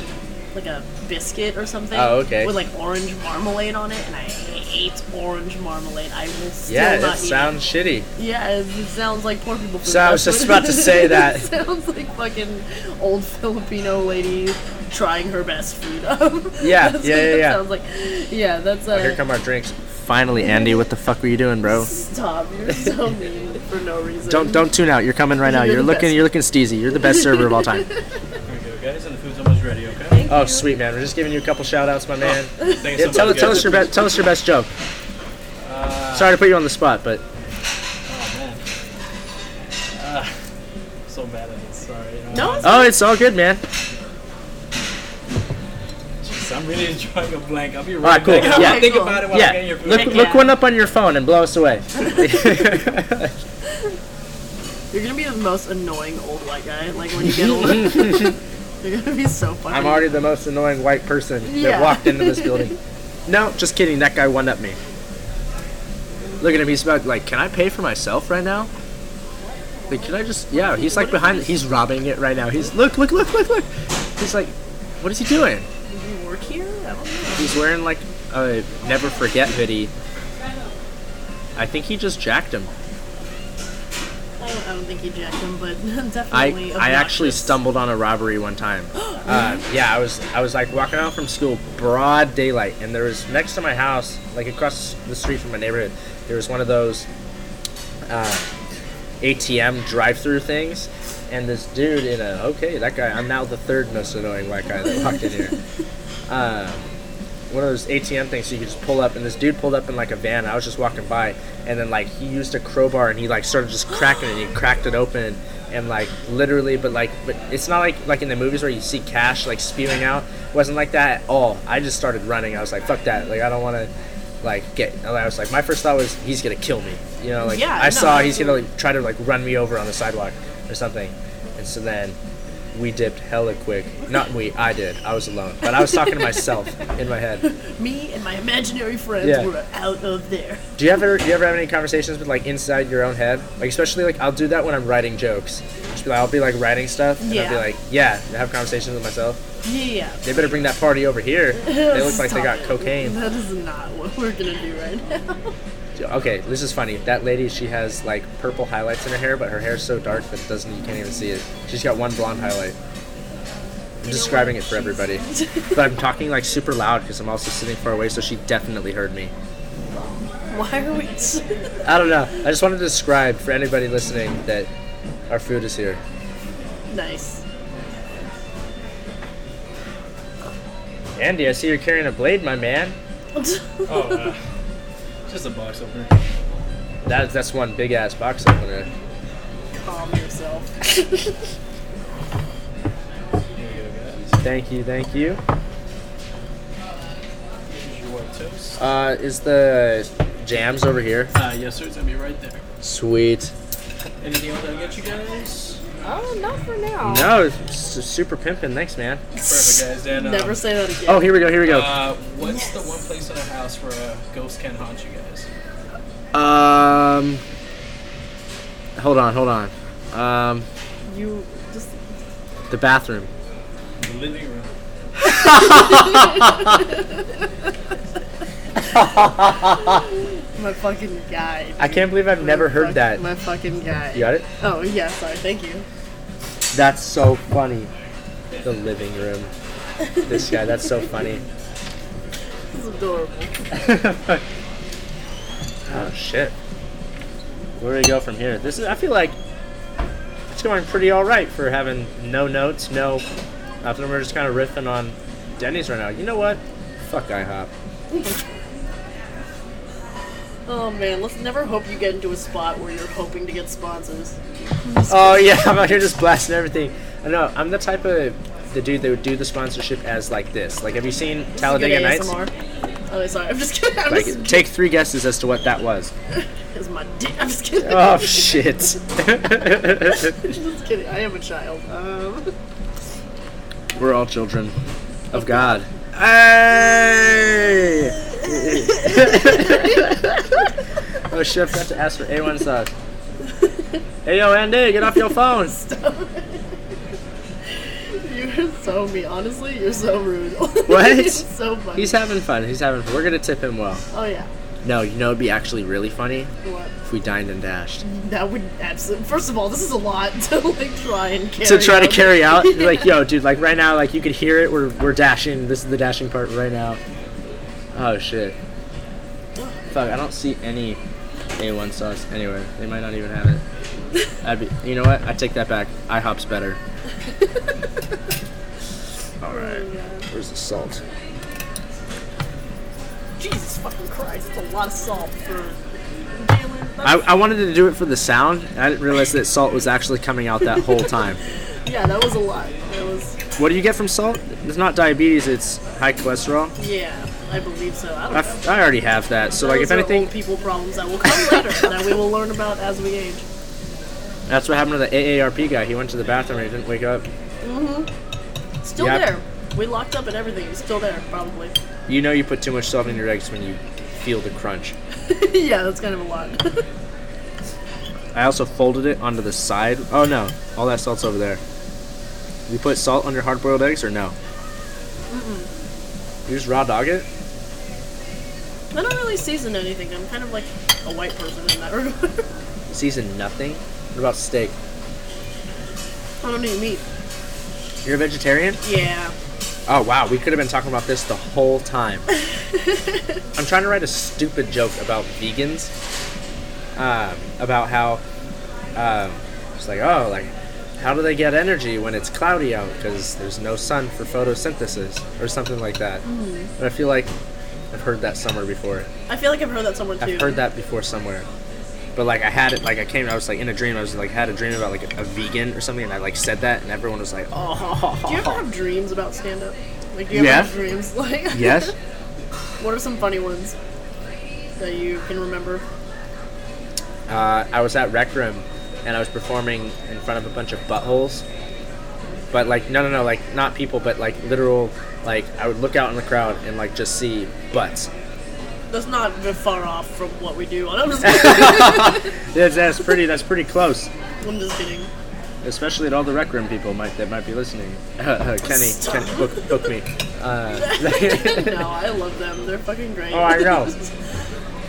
like a biscuit or something. Oh, okay. With like orange marmalade on it, and I hate orange marmalade. I will still Yeah, not it eat sounds shitty. it. Yeah, it sounds like poor people food. So I was just about to say that. It sounds like fucking old Filipino lady trying her best food. Um, Yeah, yeah, yeah, yeah. Sounds like, yeah, that's uh, Oh, here come our drinks. Finally, Andy, what the fuck were you doing, bro? Stop! You're so mean for no reason. Don't don't tune out. You're coming right now. You're You're looking best. you're looking steezy. You're the best server of all time. Here we go, guys, and the food's almost ready. Okay. Thank Oh, sweet man. We're just giving you a couple shout outs, my man. Thanks Yeah, tell, tell us your best tell us your best joke. Uh, Sorry to put you on the spot, but Oh man. Uh, so bad at this. Sorry. Uh, No, it's oh, it's all good, man. Jeez, I'm really enjoying a blank. I'll be right Alright, cool. back. I'll Yeah. think Cool. about it while I'm getting Yeah, your food. look look one up on your phone and blow us away. You're gonna be the most annoying old white guy. Like when you get older, you're gonna be so fucking. I'm already the most annoying white person Yeah. that walked into this building. No, just kidding. That guy one up me. Look at him. He's about like, can I pay for myself right now? Like, can I just? Yeah, he's like behind. He's robbing it right now. He's look, look, look, look, look. He's like, what is he doing? Do you work here? I don't know. He's wearing like a never forget hoodie. I think he just jacked him. I don't, I think he jacked him, but I definitely. I actually stumbled on a robbery one time. Uh, yeah, I was I was like walking out from school, broad daylight, and there was next to my house, like across the street from my neighborhood, there was one of those uh, ATM drive-through things, and this dude in a okay, that guy. I'm now the third most annoying white guy that walked in here. Um, one of those ATM things, so you could just pull up, and this dude pulled up in like a van. I was just walking by, and then like he used a crowbar and he like started just cracking it. And he cracked it open, and like literally, but like, but it's not like like in the movies where you see cash like spewing out. It wasn't like that at all. I just started running. I was like, fuck that. Like I don't want to like get. I was like, my first thought was he's gonna kill me. You know, like Yeah, I no, saw he's gonna like try to like run me over on the sidewalk or something, and so then. We dipped hella quick. Not we, I did. I was alone. But I was talking to myself in my head. Me and my imaginary friends Yeah. were out of there. Do you ever do you ever have any conversations with like inside your own head? Like especially like I'll do that when I'm writing jokes. Just be like, I'll be like writing stuff and I'll be like, yeah, I have conversations with myself. Yeah. They better bring that party over here. They look like they got it. cocaine. That is not what we're gonna do right now. Okay, this is funny. That lady, she has like purple highlights in her hair, but her hair's so dark that it doesn't you can't even see it. She's got one blonde highlight. I'm describing it for everybody. But I'm talking like super loud because I'm also sitting far away, so she definitely heard me. Why are we? I don't know. I just wanted to describe for anybody listening that our food is here. nice. Andy, I see you're carrying a blade, my man. Oh, uh, just a box opener. That, that's one big ass box opener. Calm yourself. Here we go, guys. Thank you, thank you. Here's your white toast. Uh, is the jams over here? Uh, yes, sir. It's gonna be right there. Sweet. Anything else I get you guys? Oh, not for now. No, it's super pimping. Thanks, man. Perfect, guys. Then um, Never say that again. Oh, here we go. Here we go. Uh, what's Yes. the one place in the house where a ghost can haunt you guys? Um, hold on, hold on. Um, You just. the bathroom. The living room. My fucking guy. I can't believe I've My never heard fuck- that. My fucking guy. You got it? Oh yeah, sorry. Thank you. That's so funny. The living room. This guy. That's so funny. This is adorable. oh shit. where do we go from here? This is. I feel like it's going pretty all right for having no notes, no. Nothing. We're just kind of riffing on Denny's right now. You know what? Fuck IHOP. Oh man, let's never hope you get into a spot where you're hoping to get sponsors. Oh yeah, I'm out here just blasting everything. I know. I'm the type of the dude that would do the sponsorship as like this. Like, have you seen Talladega Nights? Oh, sorry. I'm just kidding. I'm Like, just, take three guesses as to what that was. it's my dick. I'm just kidding. Oh shit. just kidding. I am a child. Um, We're all children of God. Hey! oh shit, I forgot to ask for A1 sauce. Hey yo, Andy, get off your phone. you're so mean. Honestly, you're so rude. What? it's so funny. He's having fun. He's having fun. We're gonna tip him well. oh yeah. No, you know it'd be actually really funny What? if we dined and dashed. That would absolutely. First of all, this is a lot to like try and carry. to try to out. carry out. Like, yo, dude, like right now, like you could hear it. We're we're dashing. This is the dashing part right now. Oh shit. Fuck, I don't see any A1 sauce anywhere. They might not even have it. I'd be, you know what? I take that back. IHOP's better. All right. Oh, Where's the salt? Jesus fucking Christ! It's a lot of salt for. I, I wanted to do it for the sound. I didn't realize that salt was actually coming out that whole time. yeah, that was a lot. That was. What do you get from salt? It's not diabetes. It's high cholesterol. Yeah, I believe so. I don't I, know. I already have that. So like, if are anything, old people problems that will come later that we will learn about as we age. That's what happened to the AARP guy. He went to the bathroom and he didn't wake up. Mm-hmm. Still Yep. there. We locked up and everything. It's still there, probably. You know you put too much salt in your eggs when you feel the crunch. yeah, that's kind of a lot. I also folded it onto the side. Oh no, all that salt's over there. You put salt on your hard-boiled eggs or no? You just raw dog it? I don't really season anything. I'm kind of like a white person in that regard. Season nothing. What about steak? I don't eat meat. You're a vegetarian? Yeah. Oh wow, we could have been talking about this the whole time. I'm trying to write a stupid joke about vegans. Um, about how, um, it's like, oh, like, how do they get energy when it's cloudy out? Because there's no sun for photosynthesis, or something like that. But I feel like I've heard that somewhere before. I feel like I've heard that somewhere too. I've heard that before somewhere. But like I had it, like I came, I was like in a dream. I was like had a dream about like a, vegan or something, and I like said that, and everyone was like, "Oh." Do you ever have dreams about stand up? Like, do you ever Yeah. have dreams? Like, Yes. what are some funny ones that you can remember? uh, I was at Rec Room and I was performing in front of a bunch of buttholes. But like no no no like not people but like literal like I would look out in the crowd and like just see butts. That's not far off from what we do. I'm just kidding. That's, that's pretty that's pretty close. I'm just kidding. Especially at all the Rec Room people might that might be listening. Kenny, Stop. Kenny book, book me. Uh, no, I love them. They're fucking great. Oh, I know.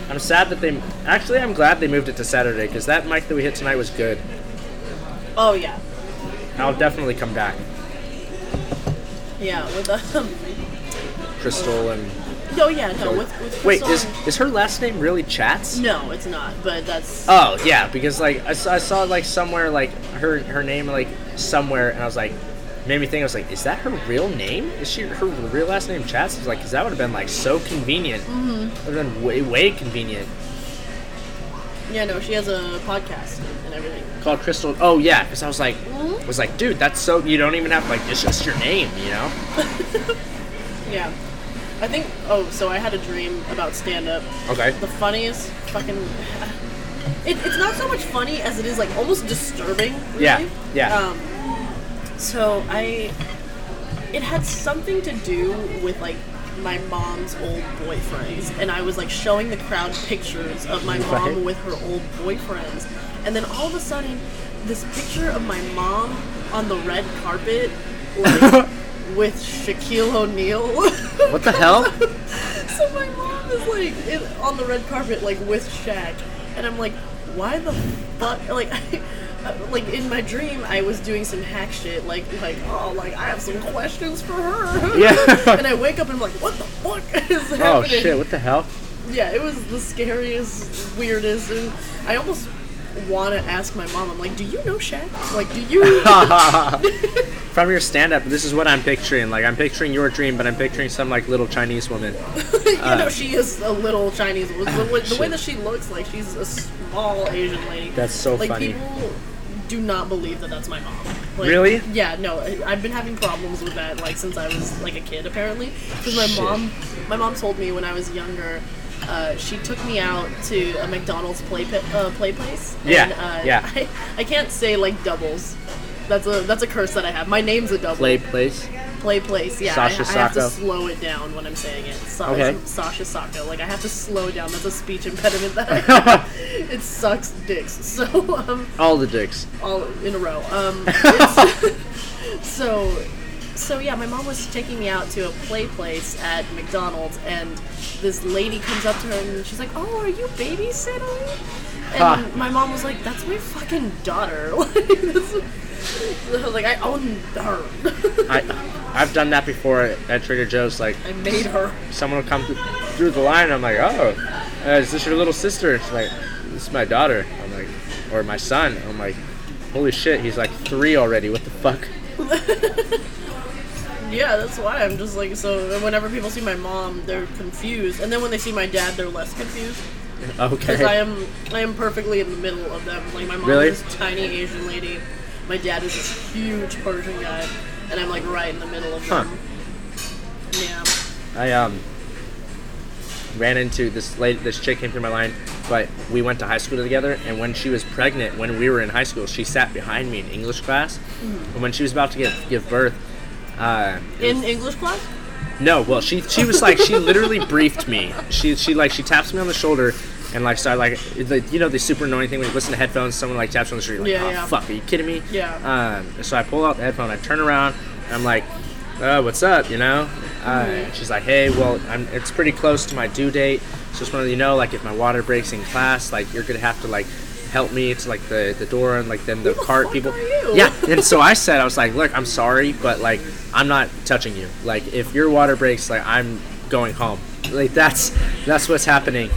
I'm sad that they actually I'm glad they moved it to Saturday because that mic that we hit tonight was good. oh yeah, I'll definitely come back. yeah. With um, Crystal and oh yeah, no. With, with wait Crystal is is her last name really Chats? no, it's not. But that's Oh yeah, because like I saw, I saw like somewhere like her her name like somewhere, and I was like, made me think I was like, is that her real name? Is she her real last name Chats? I was like, because that would have been like so convenient. Mm-hmm. Would have been way way convenient. yeah. No, she has a podcast and everything. Called Crystal. Oh yeah, because I was like, Mhm. was like, dude, that's so you don't even have like it's just your name, you know? Yeah. I think. Oh, so I had a dream about stand up. Okay. The funniest fucking. It, it's not so much funny as it is like almost disturbing. Really. Yeah, yeah. Um, so I, it had something to do with like my mom's old boyfriends, and I was like showing the crowd pictures of my Right. mom with her old boyfriends, and then all of a sudden, this picture of my mom on the red carpet, like with Shaquille O'Neal. What the hell? So my mom is like in, on the red carpet, like with Shaq, and I'm like, why the fuck? Like, like in my dream, I was doing some hack shit, like, like, oh, like I have some questions for her. Yeah. and I wake up and I'm like, what the fuck is oh, happening? oh shit! What the hell? Yeah, it was the scariest, weirdest, and I almost want to ask my mom. I'm like, do you know Shaq? Like, do you? From your stand-up, this is what I'm picturing. Like I'm picturing your dream, but I'm picturing some like little Chinese woman. you Uh, know, she is a little Chinese. The, the way that she looks, like she's a small Asian lady. That's so like funny. people do not believe that that's my mom. Like, Really? Yeah. No, I've been having problems with that like since I was like a kid, apparently. Because my Shit. mom, my mom told me when I was younger. Uh, she took me out to a McDonald's play pi- uh, play place. Yeah, And, uh, yeah. I, I can't say like doubles. That's a that's a curse that I have. My name's a double. Play place. Play place, yeah. I, Sasha I have to Sacco. slow it down when I'm saying it. Sa- Okay. Sasha Sacco. Like I have to slow it down. That's a speech impediment that I have. it sucks dicks. So um, All the dicks. all in a row. Um, it's, so so yeah, my mom was taking me out to a play place at McDonald's, and this lady comes up to her and she's like, "Oh, are you babysitting?" And Ha. my mom was like, "That's my fucking daughter." like, I was like, "I own her. I I've done that before at Trader Joe's. Like I made her." someone will come th- through the line. And I'm like, oh, uh, is this your little sister? She's like, this is my daughter. I'm like, or my son. I'm like, holy shit, he's like three already. What the fuck? Yeah, that's why I'm just like so. Whenever people see my mom, they're confused, and then when they see my dad, they're less confused Okay. because I am I am perfectly in the middle of them. Like my mom Really? is this tiny Asian lady, my dad is this huge Persian guy, and I'm like right in the middle of Huh. them. Yeah. I um ran into this lady. This chick came through my line, but we went to high school together. And when she was pregnant, when we were in high school, she sat behind me in English class. And when she was about to give give birth. Uh, it was- In English class? No, well, she she was like she literally briefed me. She she like she taps me on the shoulder and like started like the, you know the super annoying thing when you listen to headphones, someone like taps on the shoulder, you're like, Yeah, oh yeah. fuck, are you kidding me? Yeah. Um, so I pull out the headphone, I turn around, and I'm like, uh, what's up, you know? Uh, Mm-hmm. she's like, hey, well, I'm, it's pretty close to my due date. So just wanted to you know, like, if my water breaks in class, like, you're gonna have to like help me to like the the door and like then the Who cart people. Yeah, and so I said, I was like, look, I'm sorry, but like, I'm not touching you. Like, if your water breaks, like, I'm going home. Like, that's that's what's happening.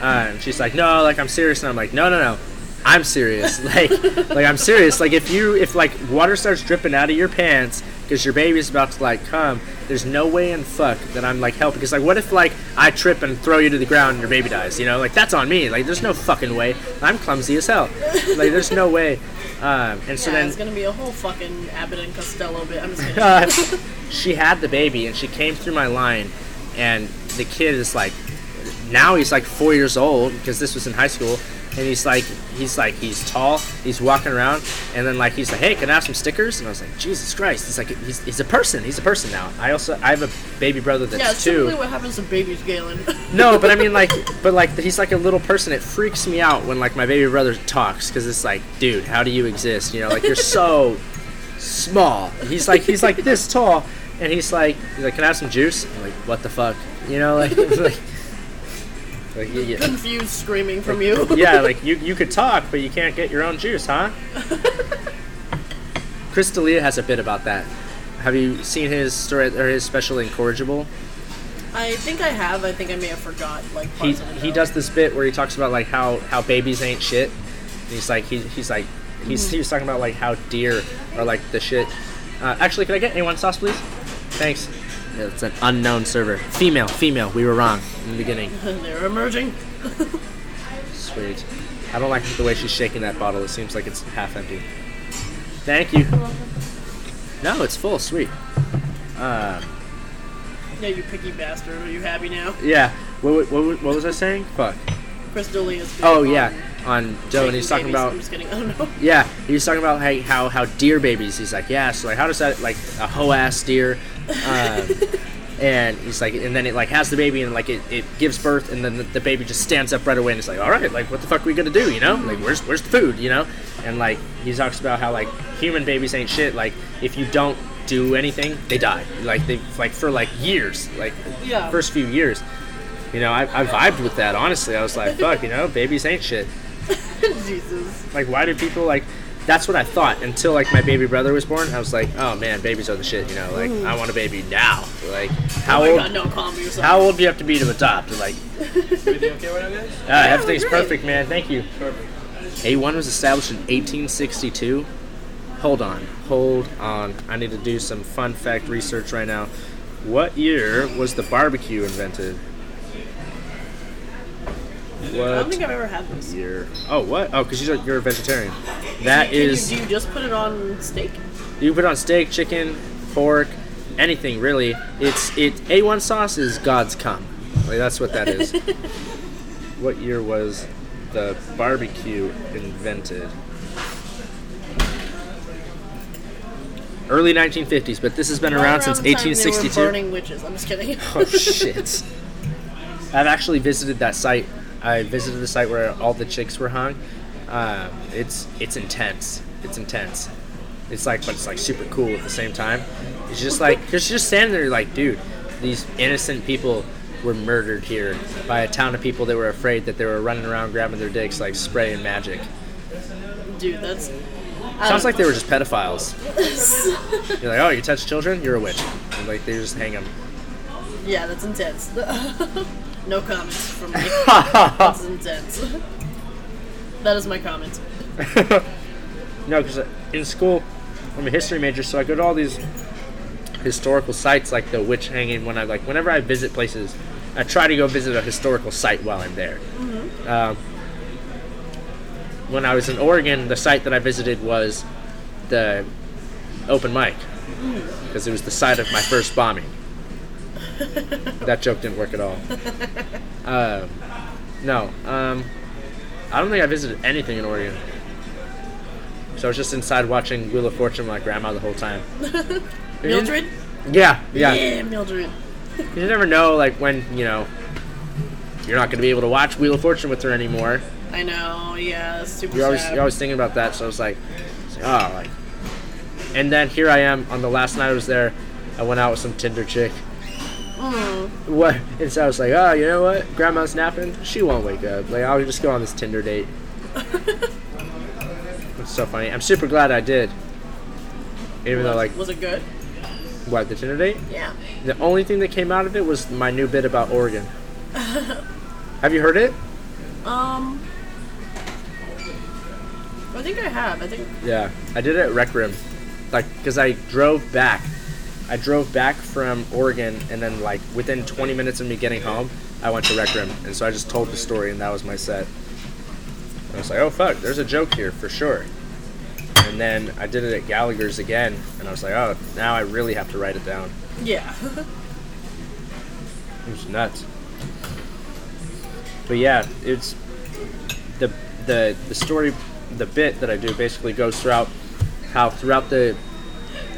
Uh, and she's like, no, like, I'm serious, and I'm like, no, no, no, I'm serious. Like, like I'm serious. Like, if you if like water starts dripping out of your pants because your baby's about to like come, there's no way in fuck that I'm like helping. Because like, what if like I trip and throw you to the ground and your baby dies? You know, like that's on me. Like, there's no fucking way. I'm clumsy as hell. Like, there's no way. Um, and so yeah, then it's gonna be a whole fucking Abbott and Costello bit. I'm just uh, she had the baby and she came through my line and the kid is like now he's like four years old because this was in high school and he's like he's like he's tall he's walking around and then like he's like hey can i have some stickers and i was like jesus christ he's like he's, he's a person he's a person now i also i have a baby brother that's yeah, two what happens to babies, Galen. no, but I mean like, but like he's like a little person. It freaks me out when like my baby brother talks because it's like, dude, how do you exist? You know, like you're so small. He's like he's like this tall, and he's like he's like, can I have some juice? I'm like, what the fuck? You know, like like. Like, yeah, yeah. Confused screaming from you. yeah, like you, you could talk, but you can't get your own juice, huh? Chris D'Elia has a bit about that. Have you seen his story or his special Incorrigible? I think I have. I think I may have forgot like he, parts of it. he does this bit where he talks about like how how babies ain't shit. And he's like he, he's like he's he was talking about like how deer are like the shit. Uh, actually, could I get A1 sauce, please? Thanks. It's an unknown server. Female, female. We were wrong in the beginning. They're emerging. Sweet. I don't like the way she's shaking that bottle. It seems like it's half empty. Thank you. No, it's full. Sweet. Uh, Yeah, you picky bastard. Are you happy now? yeah. What, what, what, what was I saying? Fuck. Chris D'Elia's. Oh big yeah, on on Joe, and he's talking babies. about I'm just kidding. I don't know. Yeah, he was talking about how how, how deer babies. He's like, yeah, so like, how does that like a hoe ass deer? Um, and he's like, and then it like has the baby and like it, it gives birth, and then the, the baby just stands up right away and it's like, all right, like what the fuck are we gonna do? You know, like where's where's the food? You know, and like he talks about how like human babies ain't shit. Like if you don't do anything, they die. Like they like for like years, like Yeah. first few years. You know, I, I vibed with that. Honestly, I was like, fuck, you know, babies ain't shit. Jesus. Like, why do people like? That's what I thought until like my baby brother was born. I was like, oh man, babies are the shit. You know, like I want a baby now. Like, how oh old? god, no, calm yourself. How old do you have to be to adopt? Like, Everything okay right now, guys? uh, everything's great. perfect, man. Thank you. Perfect. A1 was established in 1862. Hold on, hold on. I need to do some fun fact research right now. What year was the barbecue invented? I don't think I've ever had this. year? Oh, what? Oh, because you're, you're a vegetarian. That Can you- do you just put it on steak? You put it on steak, chicken, pork, anything really. It's it A1 sauce is God's cum. Like that's what that is. what year was the barbecue invented? Early 1950s, but this has been around since the time they were 1862. burning witches. I'm just kidding. Oh shit! I've actually visited that site. I visited the site where all the chicks were hung. Um, it's it's intense. It's intense. It's like, but it's like super cool at the same time. It's just like you're just standing there, like, dude, these innocent people were murdered here by a town of people that were afraid that they were running around grabbing their dicks like spray and magic. Dude, that's. Sounds like they were just pedophiles. You're like, oh, you touch children, you're a witch. And like they just hang them. Yeah, that's intense. no comments from me. that's intense. that is my comment. No, because in school, I'm a history major, so I go to all these historical sites like the witch hanging. When I like, whenever I visit places, I try to go visit a historical site while I'm there. Um, when I was in Oregon, the site that I visited was the open mic because it was the site of my first bombing. that joke didn't work at all. Um, no, um, I don't think I visited anything in Oregon. So I was just inside watching Wheel of Fortune with my grandma the whole time. Mildred? Yeah, yeah. Yeah, Mildred. You never know, like when you know you're not going to be able to watch Wheel of Fortune with her anymore. I know, yeah, super You're always sad. you're always thinking about that. So I was like, oh, like. And then here I am on the last night I was there. I went out with some Tinder chick. Mm. What? And so I was like, oh, you know what? Grandma's napping. She won't wake up. Like I'll just go on this Tinder date. It's so funny. I'm super glad I did. Even though, like, was it good? what the Tinder date? Yeah. The only thing that came out of it was my new bit about Oregon. Have you heard it? Um. I think I have. I think. Yeah, I did it at Rec Room, like because I drove back. I drove back from Oregon, and then like within 20 minutes of me getting home, I went to Rec Room, and so I just told the story, and that was my set. And I was like, oh fuck, there's a joke here for sure. And then I did it at Gallagher's again, and I was like, oh, now I really have to write it down. Yeah. It was nuts. But yeah, it's the the the story, the bit that I do basically goes throughout how throughout the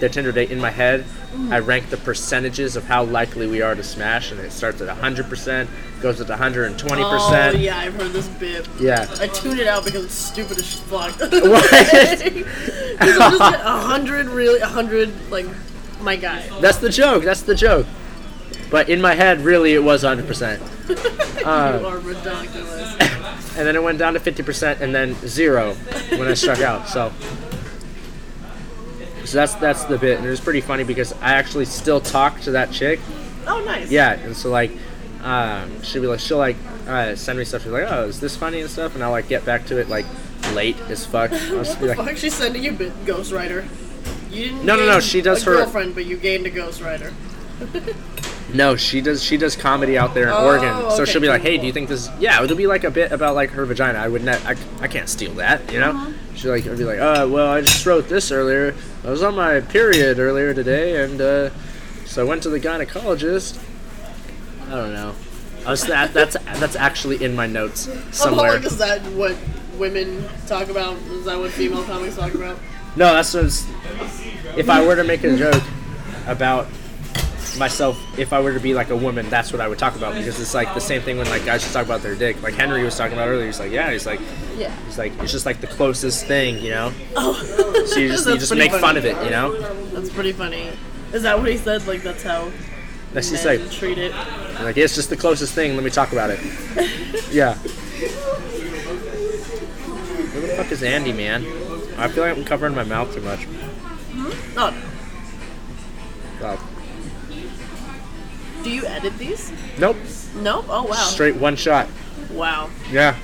the Tinder date in my head, I rank the percentages of how likely we are to smash, and it starts at hundred percent, goes at one hundred and twenty Oh percent. Yeah, I've heard this bit. Yeah. I tuned it out because it's stupid as fuck. What? Because I'm just a hundred, really, a hundred, like, my guy. That's the joke. That's the joke. But in my head, really, it was hundred percent. you Uh, are ridiculous. and then it went down to 50% and then zero when I struck out. So, so that's that's the bit, and it was pretty funny because I actually still talk to that chick. Oh, nice. Yeah, and so like, um, she'll be like, she'll like uh, send me stuff. She's like, oh, is this funny and stuff, and I'll like get back to it like late as fuck. I'll just be like, Fuck, she's sending you bit Ghost Rider. You didn't. No, no, no, she does a her- girlfriend, but you gained a ghostwriter. No, she does she does comedy out there in Oh, Oregon. So okay, she'll be like, hey, cool. do you think this? Yeah, it'll be like a bit about like her vagina. I would not, I, I can't steal that, you know. Uh-huh. She'll like, I'd be like, uh, well, I just wrote this earlier. I was on my period earlier today, and uh, so I went to the gynecologist. I don't know. I was that that's that's actually in my notes Oh, somewhere. like, is that what women talk about? Is that what female comics talk about? No, that's what if I were to make a joke about myself, if I were to be like a woman, that's what I would talk about because it's like the same thing when like guys just talk about their dick. Like Henry was talking about earlier. He's like, yeah, he's like, Yeah. he's like, it's just like the closest thing, you know. Oh. So you just you just make fun of it, you know. That's pretty funny. Is that what he said? Like that's how That's just men like, treat it. like it's just the closest thing. Let me talk about it. Yeah. Where the fuck is Andy, man? I feel like I'm covering my mouth too much. Hmm? Oh, God. Do you edit these? Nope. Nope. Oh wow. Straight one shot. Wow. Yeah.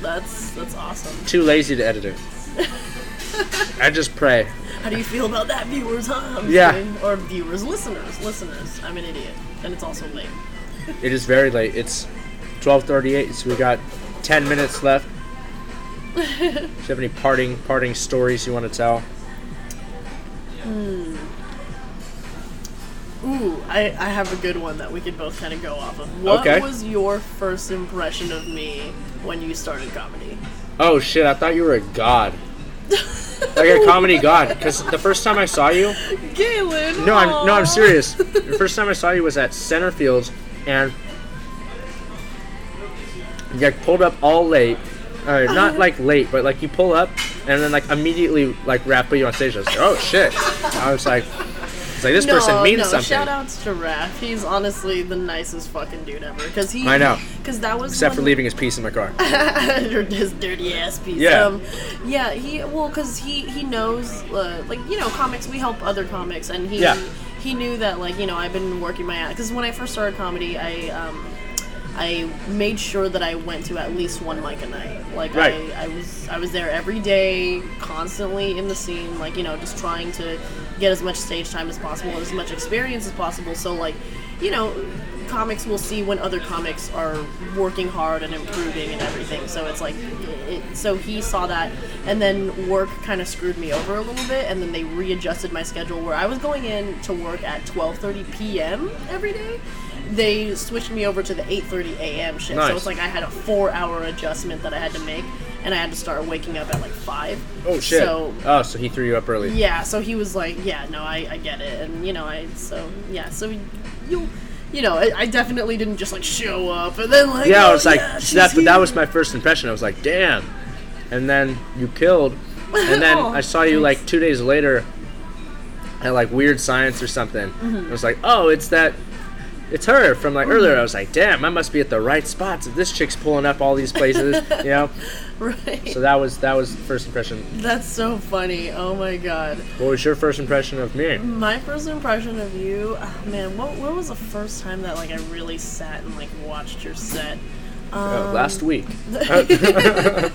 That's that's awesome. Too lazy to edit it. I just pray. How do you feel about that, viewers? Huh? I'm Yeah. kidding. Or viewers, listeners, listeners. I'm an idiot, and it's also late. It is very late. It's 12:38, so we got 10 minutes left. Do you have any parting parting stories you want to tell? Hmm. Ooh, I, I have a good one that we could both kind of go off of. What Okay. was your first impression of me when you started comedy? Oh shit! I thought you were a god, like a comedy god. Because the first time I saw you, Galen! no, I'm no. I'm serious. The first time I saw you was at Centerfields, and you pulled up all late. Uh, not like late, but like you pull up and then like immediately like Raph put you on stage. I was like, oh shit! I was like, it's like this no, person means no, something. Shout outs to Raph. He's honestly the nicest fucking dude ever. Cause he, I know. Cause that was Except for leaving his piece in my car. his dirty ass piece. Yeah. Um, yeah. He well, cause he he knows uh, like you know comics. We help other comics, and he Yeah. he knew that like you know I've been working my ass. Cause when I first started comedy, I um. I made sure that I went to at least one mic a night. Like Right. I, I was I was there every day, constantly in the scene, like, you know, just trying to get as much stage time as possible, and as much experience as possible. So like, you know, comics will see when other comics are working hard and improving and everything. So it's like it, so he saw that and then work kind of screwed me over a little bit and then they readjusted my schedule where I was going in to work at 12:30 p.m. every day they switched me over to the 8:30 a.m. shift. Nice. So it's like I had a four-hour adjustment that I had to make, and I had to start waking up at like five. Oh shit! So oh, so he threw you up early. yeah, so he was like, "Yeah, no, I, I get it," and you know, I so yeah, so you, you know, I, I definitely didn't just like show up and then like Yeah, oh, I was like, yeah, that. That was my first impression. I was like, damn. And then you killed, and then Oh, I saw you thanks. like two days later at like Weird Science or something. Mm-hmm. I was like, oh, it's that. It's her from like earlier. I was like, damn, I must be at the right spots. If this chick's pulling up all these places, you know. right. So that was that was first impression. That's so funny. Oh my god. What was your first impression of me? My first impression of you, oh, man, what, what was the first time that like I really sat and like watched your set? Uh, Um, last week.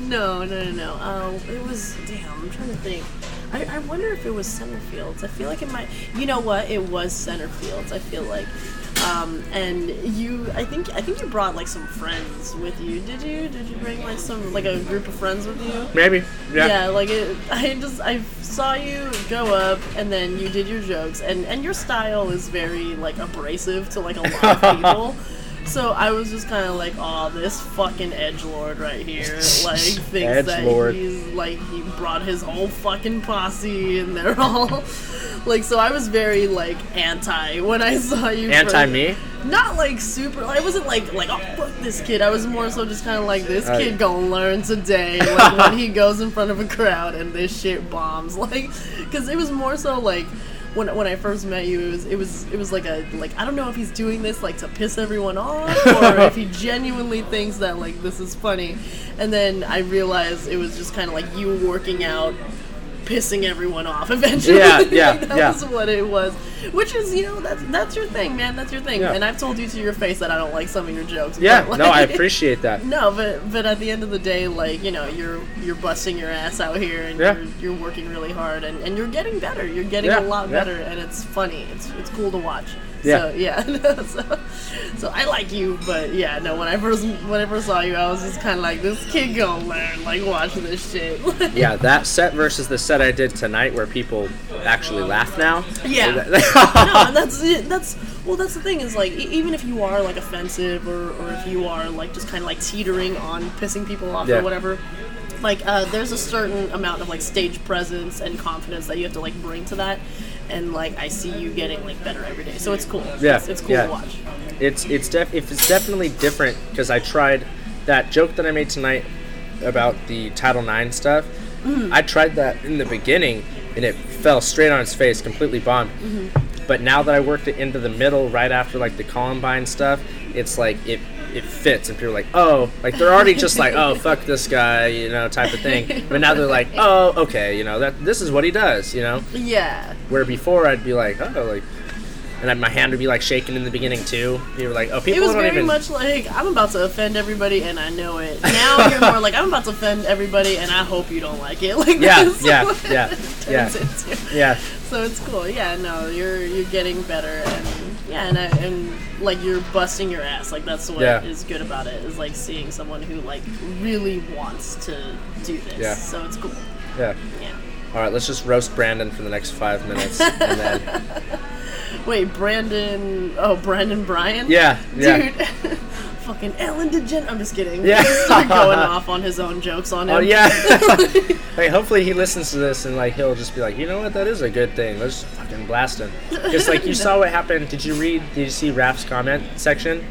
No, no, no, no. Um, it was damn. I'm trying to think. I, I wonder if it was center fields. I feel like it might. You know what? It was center fields. I feel like. Um, and you, I think, I think you brought like some friends with you. Did you? Did you bring like some like a group of friends with you? Maybe. Yeah. Yeah, like it, I just I saw you go up and then you did your jokes and and your style is very like abrasive to like a lot of people. So I was just kind of like, oh, this fucking edge lord right here, like thinks that he's like he brought his whole fucking posse and they're all like. So I was very like anti when I saw you. Anti me. not like super. I wasn't like like oh fuck this kid. I was more so just kind of like this Uh, kid gonna learn today. Like when he goes in front of a crowd and this shit bombs. Like, because it was more so like. When, when I first met you, it was it was it was like a like I don't know if he's doing this like to piss everyone off or if he genuinely thinks that like this is funny, and then I realized it was just kind of like you working out, pissing everyone off eventually. Yeah, yeah, Like, that yeah. was what it was. Which is, you know, that's that's your thing, man. That's your thing. Yeah. And I've told you to your face that I don't like some of your jokes. Yeah. but, No, I appreciate that. No, but but at the end of the day, like you know, you're you're busting your ass out here, and Yeah. you're, you're working really hard, and, and you're getting better. You're getting Yeah, a lot better, and it's funny. It's it's cool to watch. Yeah. So yeah, so, so I like you, but yeah, no. When I first when I first saw you, I was just kind of like, this kid gonna learn. Like watch this shit. Yeah, that set versus the set I did tonight, where people actually laugh now. Yeah. no, and that's it. That's well, that's the thing is like e- even if you are like offensive or, or if you are like just kind of like teetering on pissing people off Yeah. or whatever, like uh, there's a certain amount of like stage presence and confidence that you have to like bring to that, and like I see you getting like better every day, so it's cool. Yeah, it's, it's cool yeah. to watch. it's it's def if it's definitely different because I tried that joke that I made tonight about the Title IX stuff. Mm-hmm. I tried that in the beginning and it fell straight on its face, completely bombed. Mm-hmm. But now that I worked it into the middle, right after like the Columbine stuff, it's like it it fits and people are like, oh, like they're already just like, oh, fuck this guy, you know, type of thing. But now they're like, oh, okay, you know, that this is what he does, you know. Yeah, Where before I'd be like, oh, like and then my hand would be like shaking in the beginning too. You were like, oh, people It was very even. much like I'm about to offend everybody, and I know it. Now you're more like I'm about to offend everybody, and I hope you don't like it. Like Yeah, yeah, yeah, yeah. yeah, So it's cool. Yeah, no, you're you're getting better, and yeah, and I, and like you're busting your ass. Like that's what is Yeah. good about it is like seeing someone who like really wants to do this. Yeah. So it's cool. yeah. Yeah. All right, let's just roast Brandon for the next five minutes, and then Wait, Brandon. Oh, Brandon Bryan. yeah, yeah. Dude. Fucking Ellen DeGeneres. I'm just kidding. Yeah. Going off on his own jokes on oh, him. Oh yeah. hey, hopefully he listens to this and like he'll just be like, you know what, that is a good thing. Let's fucking blast him. Just like you saw what happened. Did you read? Did you see Raf's comment section?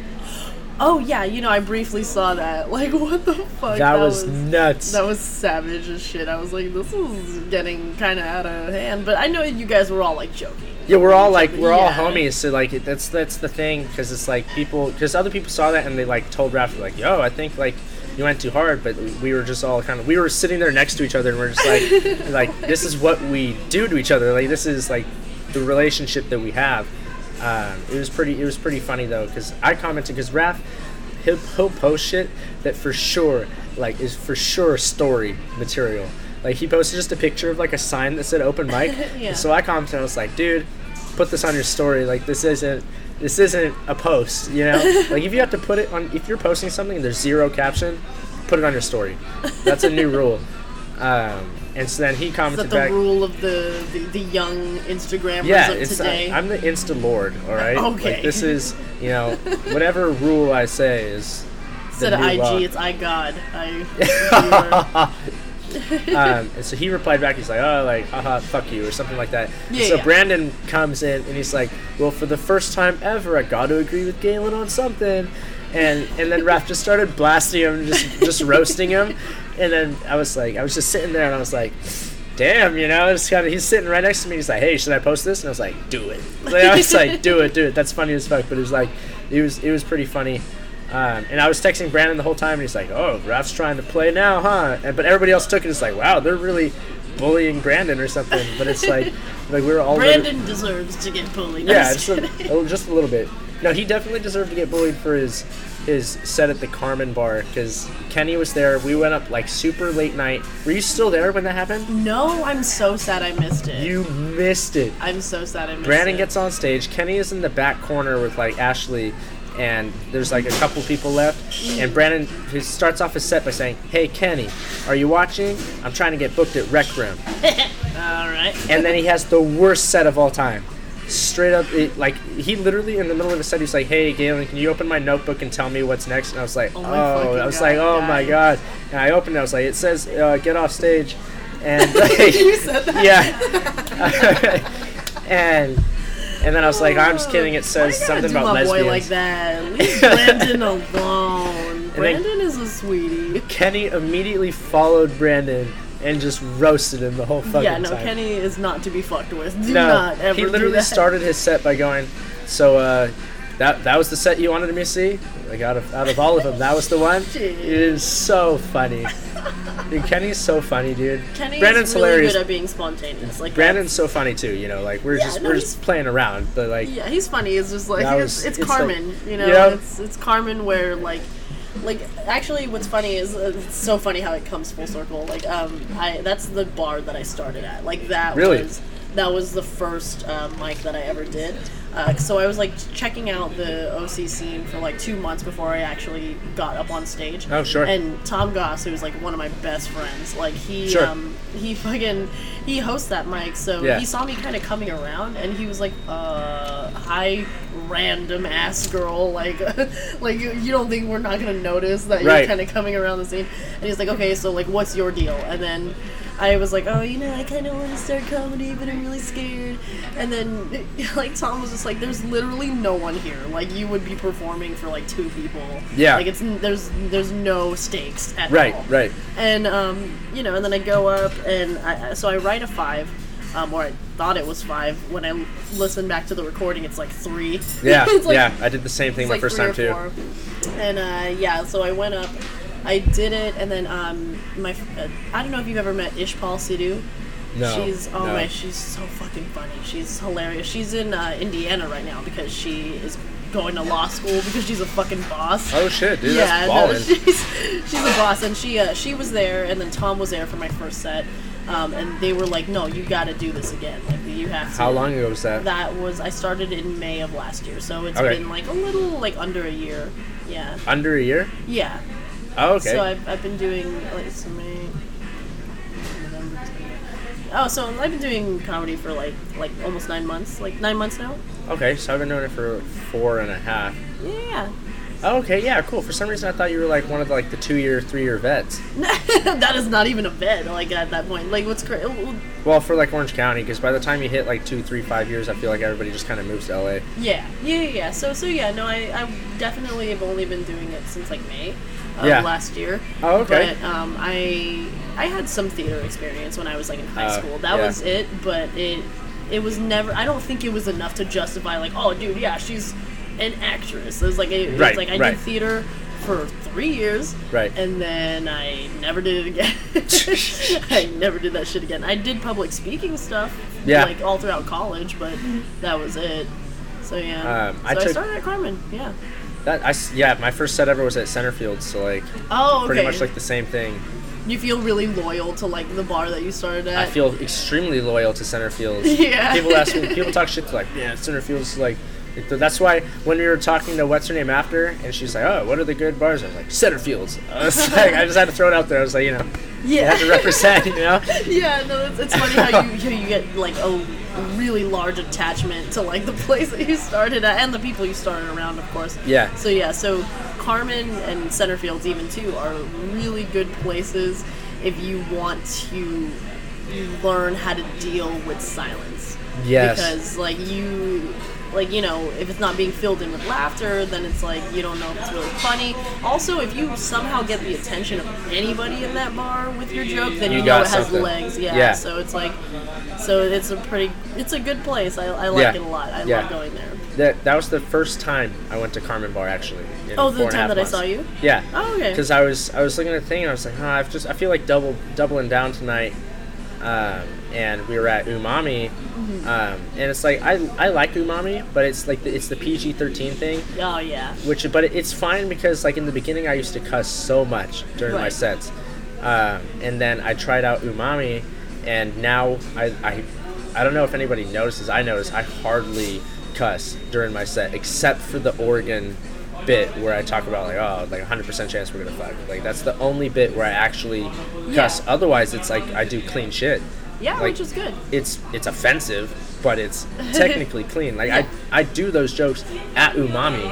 Oh yeah, you know I briefly saw that. Like what the fuck? that, was, nuts. That was savage as shit. I was like, this is getting kind of out of hand. But I know you guys were all like joking. yeah, we're all like we're all Yeah. homies. So like that's that's the thing because it's like people because other people saw that and they like told Raf like, yo, I think like you went too hard. But we were just all kind of we were sitting there next to each other and we're just like like this is what we do to each other. Like this is like the relationship that we have. Um, it was pretty. It was pretty funny though, because I commented because Raph, he'll, he'll post shit that for sure, like, is for sure story material. Like he posted just a picture of like a sign that said open mic. Yeah. So I commented. I was like, dude, put this on your story. Like this isn't. This isn't a post, you know. like if you have to put it on, if you're posting something and there's zero caption, put it on your story. That's a new rule. Um, and so then he Is commented that the back. rule of the, the, the young Instagrammers Yeah, of it's today? I, am the Insta Lord. All right. Okay. Like, this is you know whatever rule I say is. Instead of IG, law. it's I God. I. um, and so he replied back. He's like, "Oh, like, haha, fuck you," or something like that. Yeah, so yeah. Brandon comes in and he's like, "Well, for the first time ever, I got to agree with Galen on something." And and then Raph just started blasting him, just just roasting him. And then I was like, I was just sitting there and I was like, "Damn, you know." It's kind of he's sitting right next to me. He's like, "Hey, should I post this?" And I was like, "Do it." Like, I was like, "Do it, do it." That's funny as fuck. But it was like, it was it was pretty funny. Um, and I was texting Brandon the whole time, and he's like, "Oh, Raph's trying to play now, huh?" And, but everybody else took it as like, "Wow, they're really bullying Brandon or something." But it's like, like we were all Brandon deserves to get bullied. Yeah, just a, just a little bit. No, he definitely deserved to get bullied for his his set at the Carmen bar because Kenny was there. We went up like super late night. Were you still there when that happened? No, I'm so sad I missed it. You missed it. I'm so sad I missed it. Brandon it. gets on stage. Kenny is in the back corner with like Ashley, and there's like a couple people left. And Brandon he starts off his set by saying, "Hey Kenny, are you watching? I'm trying to get booked at Rec Room." All right. And then he has the worst set of all time. Straight up, it, like he literally in the middle of a set, he's like, "Hey Galen, can you open my notebook and tell me what's next?" And I was like, Oh "Oh,", I was God, like, "Oh my god!" And I opened it. I was like, "It says uh, get off stage," and like, you said that. yeah. and and then I was like, I'm just kidding. It says something about lesbians. boy like that. Leave Brandon alone. then- Brandon is a sweetie. Kenny immediately followed Brandon and just roasted him the whole fucking time. Yeah, no, time. Kenny is not to be fucked with. Do no, not ever he literally started his set by going, "So uh, that that was the set you wanted me to see? Like out of out of all of them, that was the one." It is so funny. Dude, Kenny's so funny, dude. Kenny Brandon's is really hilarious. good at being spontaneous. Like Brandon's so funny too. You know, like we're Yeah, just no, we're just playing around, but like Yeah, he's funny. It's just like it's, was- it's it's like- Carmen, you know. It's it's Carmen where like like actually what's funny is uh, it's so funny how it comes full circle. Like um I that's the bar that I started at. Like that Really? was that was the first uh, mic that I ever did. Uh, so I was like checking out the OC scene for like two months before I actually got up on stage. Oh, sure. And Tom Goss, who's like one of my best friends, like he Sure. um he fucking he hosts that mic, so Yeah. he saw me kind of coming around, and he was like, "Uh, hi, random ass girl, like, like you, you don't think we're not gonna notice that you're kind of coming around the scene?" And he's like, "Okay, so like, what's your deal?" And then I was like, "Oh, you know, I kind of want to start comedy, but I'm really scared." And then like Tom was just like, "There's literally no one here. Like, you would be performing for like two people. Yeah. like it's there's there's no stakes at right, all." right. and um, you know, and then I go up and I, so I write a five, um, or I thought it was five. When I listen back to the recording, it's like three. Yeah, like- yeah. I did the same thing my like first time too. four. And uh, yeah, so I went up, I did it, and then um, my uh, I don't know if you've ever met Ishpal Sidhu. No, She's oh no. my, she's so fucking funny. She's hilarious. She's in uh, Indiana right now because she is going to law school because she's a fucking boss. Oh shit, dude, yeah, that's no, she's she's a boss, and she uh, she was there, and then Tom was there for my first set, um, and they were like, "No, you got to do this again. Like you have to." How long ago was that? That was I started in May of last year, so it's Okay. been like a little like under a year. Yeah, Under a year? yeah. Oh, okay. So I've, I've been doing like so many. Oh, so I've been doing comedy for like like almost nine months, like nine months now. okay, so I've been doing it for four and a half. Yeah, Oh, okay, yeah, cool. For some reason, I thought you were like one of the, like the two-year, three-year vets. that is not even a vet. Like at that point, like what's crazy? Well, for like Orange County, because by the time you hit like two, three, five years, I feel like everybody just kind of moves to LA. Yeah, yeah, yeah, yeah. So, so yeah, no, I, I definitely have only been doing it since like May of Yeah. last year. Oh, okay. But um, I I had some theater experience when I was like in high Uh, school. That yeah. was it, but it it was never. I don't think it was enough to justify like, oh, dude, yeah, she's an actress. It was like it, it Right, was like I right. did theater for three years, Right. and then I never did it again. I never did that shit again. I did public speaking stuff, Yeah. like all throughout college, but that was it. So yeah, Um, so I I, took- started at Carmen. Yeah. That I yeah, my first set ever was at Centerfield, so like Oh, okay. pretty much like the same thing. you feel really loyal to like the bar that you started at. I feel extremely loyal to Centerfield. Yeah. People ask me, people talk shit to like, yeah, Centerfield's like. That's why when we were talking to what's her name after, and she's like, "Oh, what are the good bars?" I was like, "Centerfields." I was like, I just had to throw it out there. I was like, you know, you yeah. have to represent, you know. yeah, no, it's, it's funny how you you get like a really large attachment to like the place that you started at and the people you started around, of course. Yeah. So yeah, so Carmen and Centerfields even too are really good places if you want to learn how to deal with silence. Yes. Because like you like you know if it's not being filled in with laughter then it's like you don't know if it's really funny also if you somehow get the attention of anybody in that bar with your joke then You you, know it has something. legs yeah, Yeah. so it's like so it's a pretty it's a good place i, I like Yeah. it a lot i Yeah. love going there That that was the first time I went to Carmen Bar actually. in Oh, the four and a time that I saw you? Yeah. Oh, okay. Because I was I was looking at the thing and I was like, huh, I've just I feel like double doubling down tonight. Um, and we were at Umami, Mm-hmm. um, and it's like I, I like Umami, but it's like the, it's the PG thirteen thing, oh yeah which but it's fine because like in the beginning I used to cuss so much during my sets, um, and then I tried out Umami, and now I, I I don't know if anybody notices. I notice I hardly cuss during my set except for the Oregon bit where I talk about like oh like 100% chance we're gonna fuck like that's the only bit where I actually cuss Yeah. otherwise it's like I do clean shit yeah like, which is good it's it's offensive but it's technically clean like Yeah. I I do those jokes at umami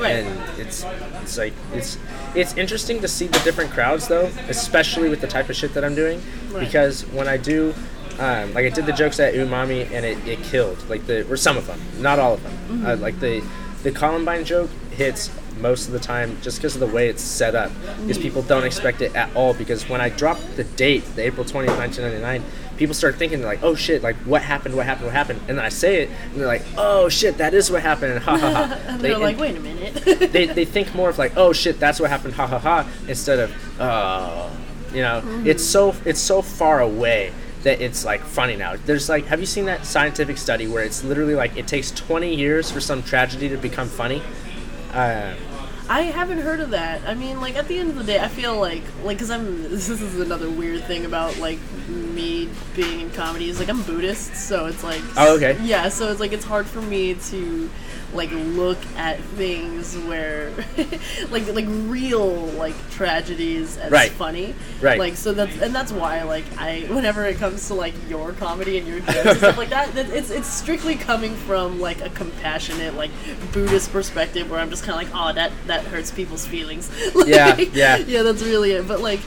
Right. and it's it's like it's it's interesting to see the different crowds though especially with the type of shit that I'm doing Right. because when I do um, like I did the jokes at umami and it, it killed like the or some of them not all of them Mm-hmm. uh, like the the Columbine joke hits most of the time just because of the way it's set up because Mm-hmm. people don't expect it at all because when I dropped the date the April 20th 1999 people start thinking they're like oh shit like what happened what happened what happened? And then I say it and they're like oh shit that is what happened ha ha ha. And They- they're like wait a minute. they, they think more of like oh shit that's what happened ha ha ha instead of oh you know? Mm-hmm. it's so it's so far away that it's like funny now. There's like have you seen that scientific study where it's literally like it takes 20 years for some tragedy to become funny? Uh, I haven't heard of that. I mean, like at the end of the day, I feel like like because I'm this is another weird thing about like me being in comedy is like I'm Buddhist, so it's like Oh, okay. yeah, so it's like it's hard for me to like look at things where like like real like tragedies as Right. funny Right. like so that's and that's why like I whenever it comes to like your comedy and your jokes and stuff like that, that it's it's strictly coming from like a compassionate like Buddhist perspective where I'm just kind of like oh that that hurts people's feelings Yeah, Like, yeah. yeah that's really it but like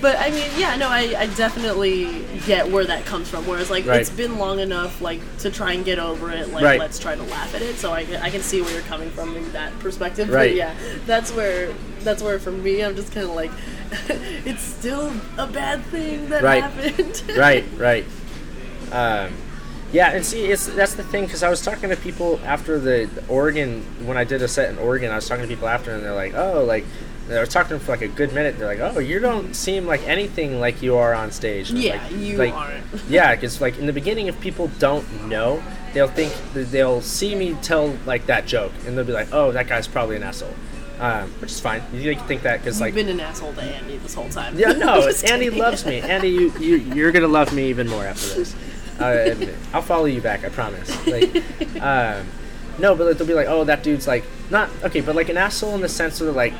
but I mean yeah no I, I definitely get where that comes from whereas like Right. it's been long enough like to try and get over it like Right. let's try to laugh at it so I, I can see where you're coming from in that perspective Right. but yeah that's where that's where for me I'm just kind of like it's still a bad thing that Right. happened right right um, yeah and see it's that's the thing because i was talking to people after the, the oregon when i did a set in oregon i was talking to people after and they're like oh like I was talking to them for like a good minute. They're like, "Oh, you don't seem like anything like you are on stage." And Yeah, like- you like, aren't. yeah, because like in the beginning, if people don't know, they'll think they'll see me tell like that joke, and they'll be like, "Oh, that guy's probably an asshole," um, which is fine. You can think that because like You've been an asshole to Andy this whole time. yeah, no, Andy loves me. Andy, you, you you're gonna love me even more after this. Uh, I'll follow you back. I promise. Like, um, no, but like, they'll be like, oh, that dude's like not okay, but like an asshole in the sense of like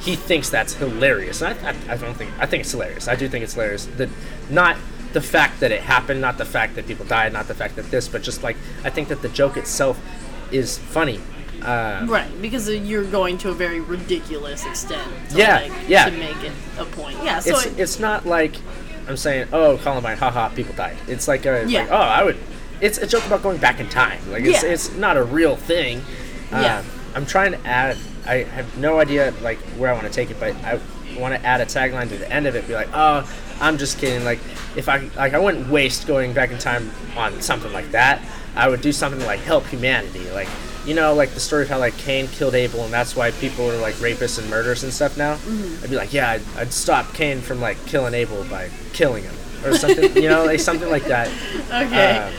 he thinks that's hilarious. And I, I, I don't think I think it's hilarious. I do think it's hilarious. The not the fact that it happened, not the fact that people died, not the fact that this, but just like I think that the joke itself is funny. Um, Right, because you're going to a very ridiculous extent. To Yeah, like, yeah. To make it a point. Yeah. So it's it- it's not like I'm saying, oh, Columbine, haha, people died. It's like a, Yeah. like, oh, I would. It's a joke about going back in time. Like it's, Yeah. it's not a real thing. Yeah. Um, I'm trying to add. I have no idea like where I want to take it, but I want to add a tagline to the end of it. Be like, oh, I'm just kidding. Like if I like, I wouldn't waste going back in time on something like that. I would do something like help humanity. Like you know, like the story of how like Cain killed Abel, and that's why people are like rapists and murderers and stuff now. Mm-hmm. I'd be like, yeah, I'd, I'd stop Cain from like killing Abel by killing him or something. you know, like something like that. okay. Um,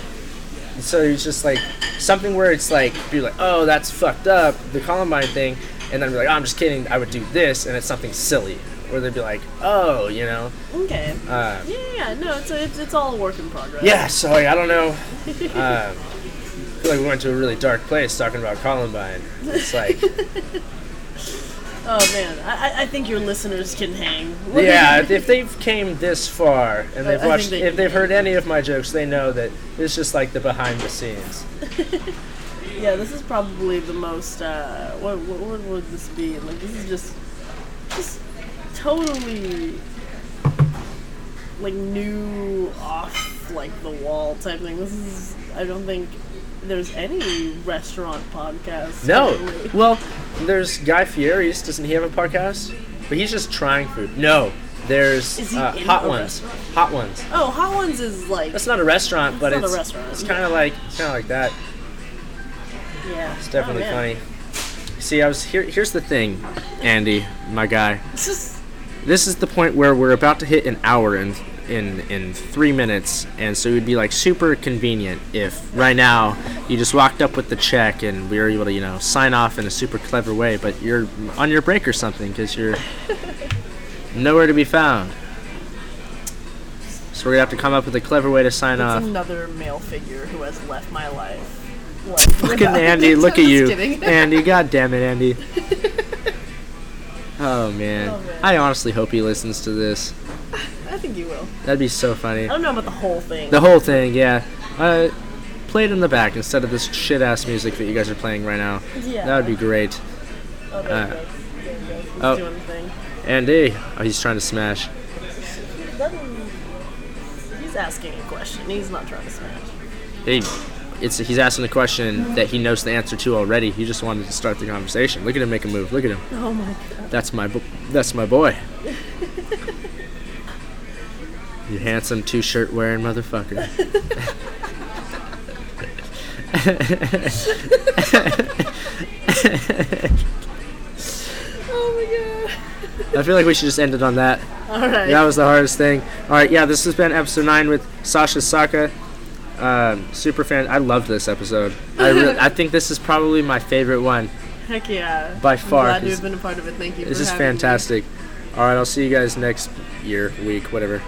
so it's just like something where it's like be like, oh, that's fucked up, the Columbine thing, and then be like, oh, I'm just kidding. I would do this, and it's something silly, or they'd be like, oh, you know, okay. uh, Yeah, yeah, no, it's, a, it's it's all a work in progress. yeah. So like, I don't know. Um, feel like we went to a really dark place talking about Columbine. It's like, Oh man, I, I- think your listeners can hang. yeah, if they've came this far and I they've watched, they if they've heard any of my jokes, they know that it's just like the behind the scenes. yeah, this is probably the most. Uh, what, what what would this be? Like this is just just totally like new off like the wall type thing. This is I don't think there's any restaurant podcast. No. currently. Well, there's Guy Fieri's. Doesn't he have a podcast? But he's just trying food. No. There's uh, Hot Ones. restaurant? Hot Ones. Oh, Hot Ones is like That's not a restaurant, but not a it's restaurant, It's kind of like it's kind of like that. yeah, It's definitely oh, funny. See, I was here. Here's the thing, Andy, my guy. It's just This is the point where we're about to hit an hour in in in three minutes, and so it would be like super convenient if right now you just walked up with the check and we were able to you know sign off in a super clever way, but you're on your break or something because you're nowhere to be found. So we're gonna have to come up with a clever way to sign it's off. another male figure who has left my life. Like, Fucking Andy, look at you. Andy. God damn it, Andy. Oh man. Oh, man. I honestly hope he listens to this. I think you will. That'd be so funny. I don't know about the whole thing. The whole thing, yeah. Uh, play it in the back instead of this shit ass music that you guys are playing right now. Yeah. That would be great. Oh, there uh. There it goes. He's oh. doing the thing. Andy, oh, he's trying to smash. He's asking a question. He's not trying to smash. Hey, it's he's asking a question that he knows the answer to already. He just wanted to start the conversation. Look at him make a move. Look at him. Oh my god. That's my bo- that's my boy. you handsome two-shirt wearing motherfucker. Oh my god. I feel like we should just end it on that. Alright. That was the hardest thing. All right, yeah, this has been episode nine with Sasha Saka. Um, super fan. I loved this episode. I really, I think this is probably my favorite one. Heck yeah. By I'm far, glad to have been a part of it. Thank you. This is me. fantastic. All right, I'll see you guys next year, week, whatever.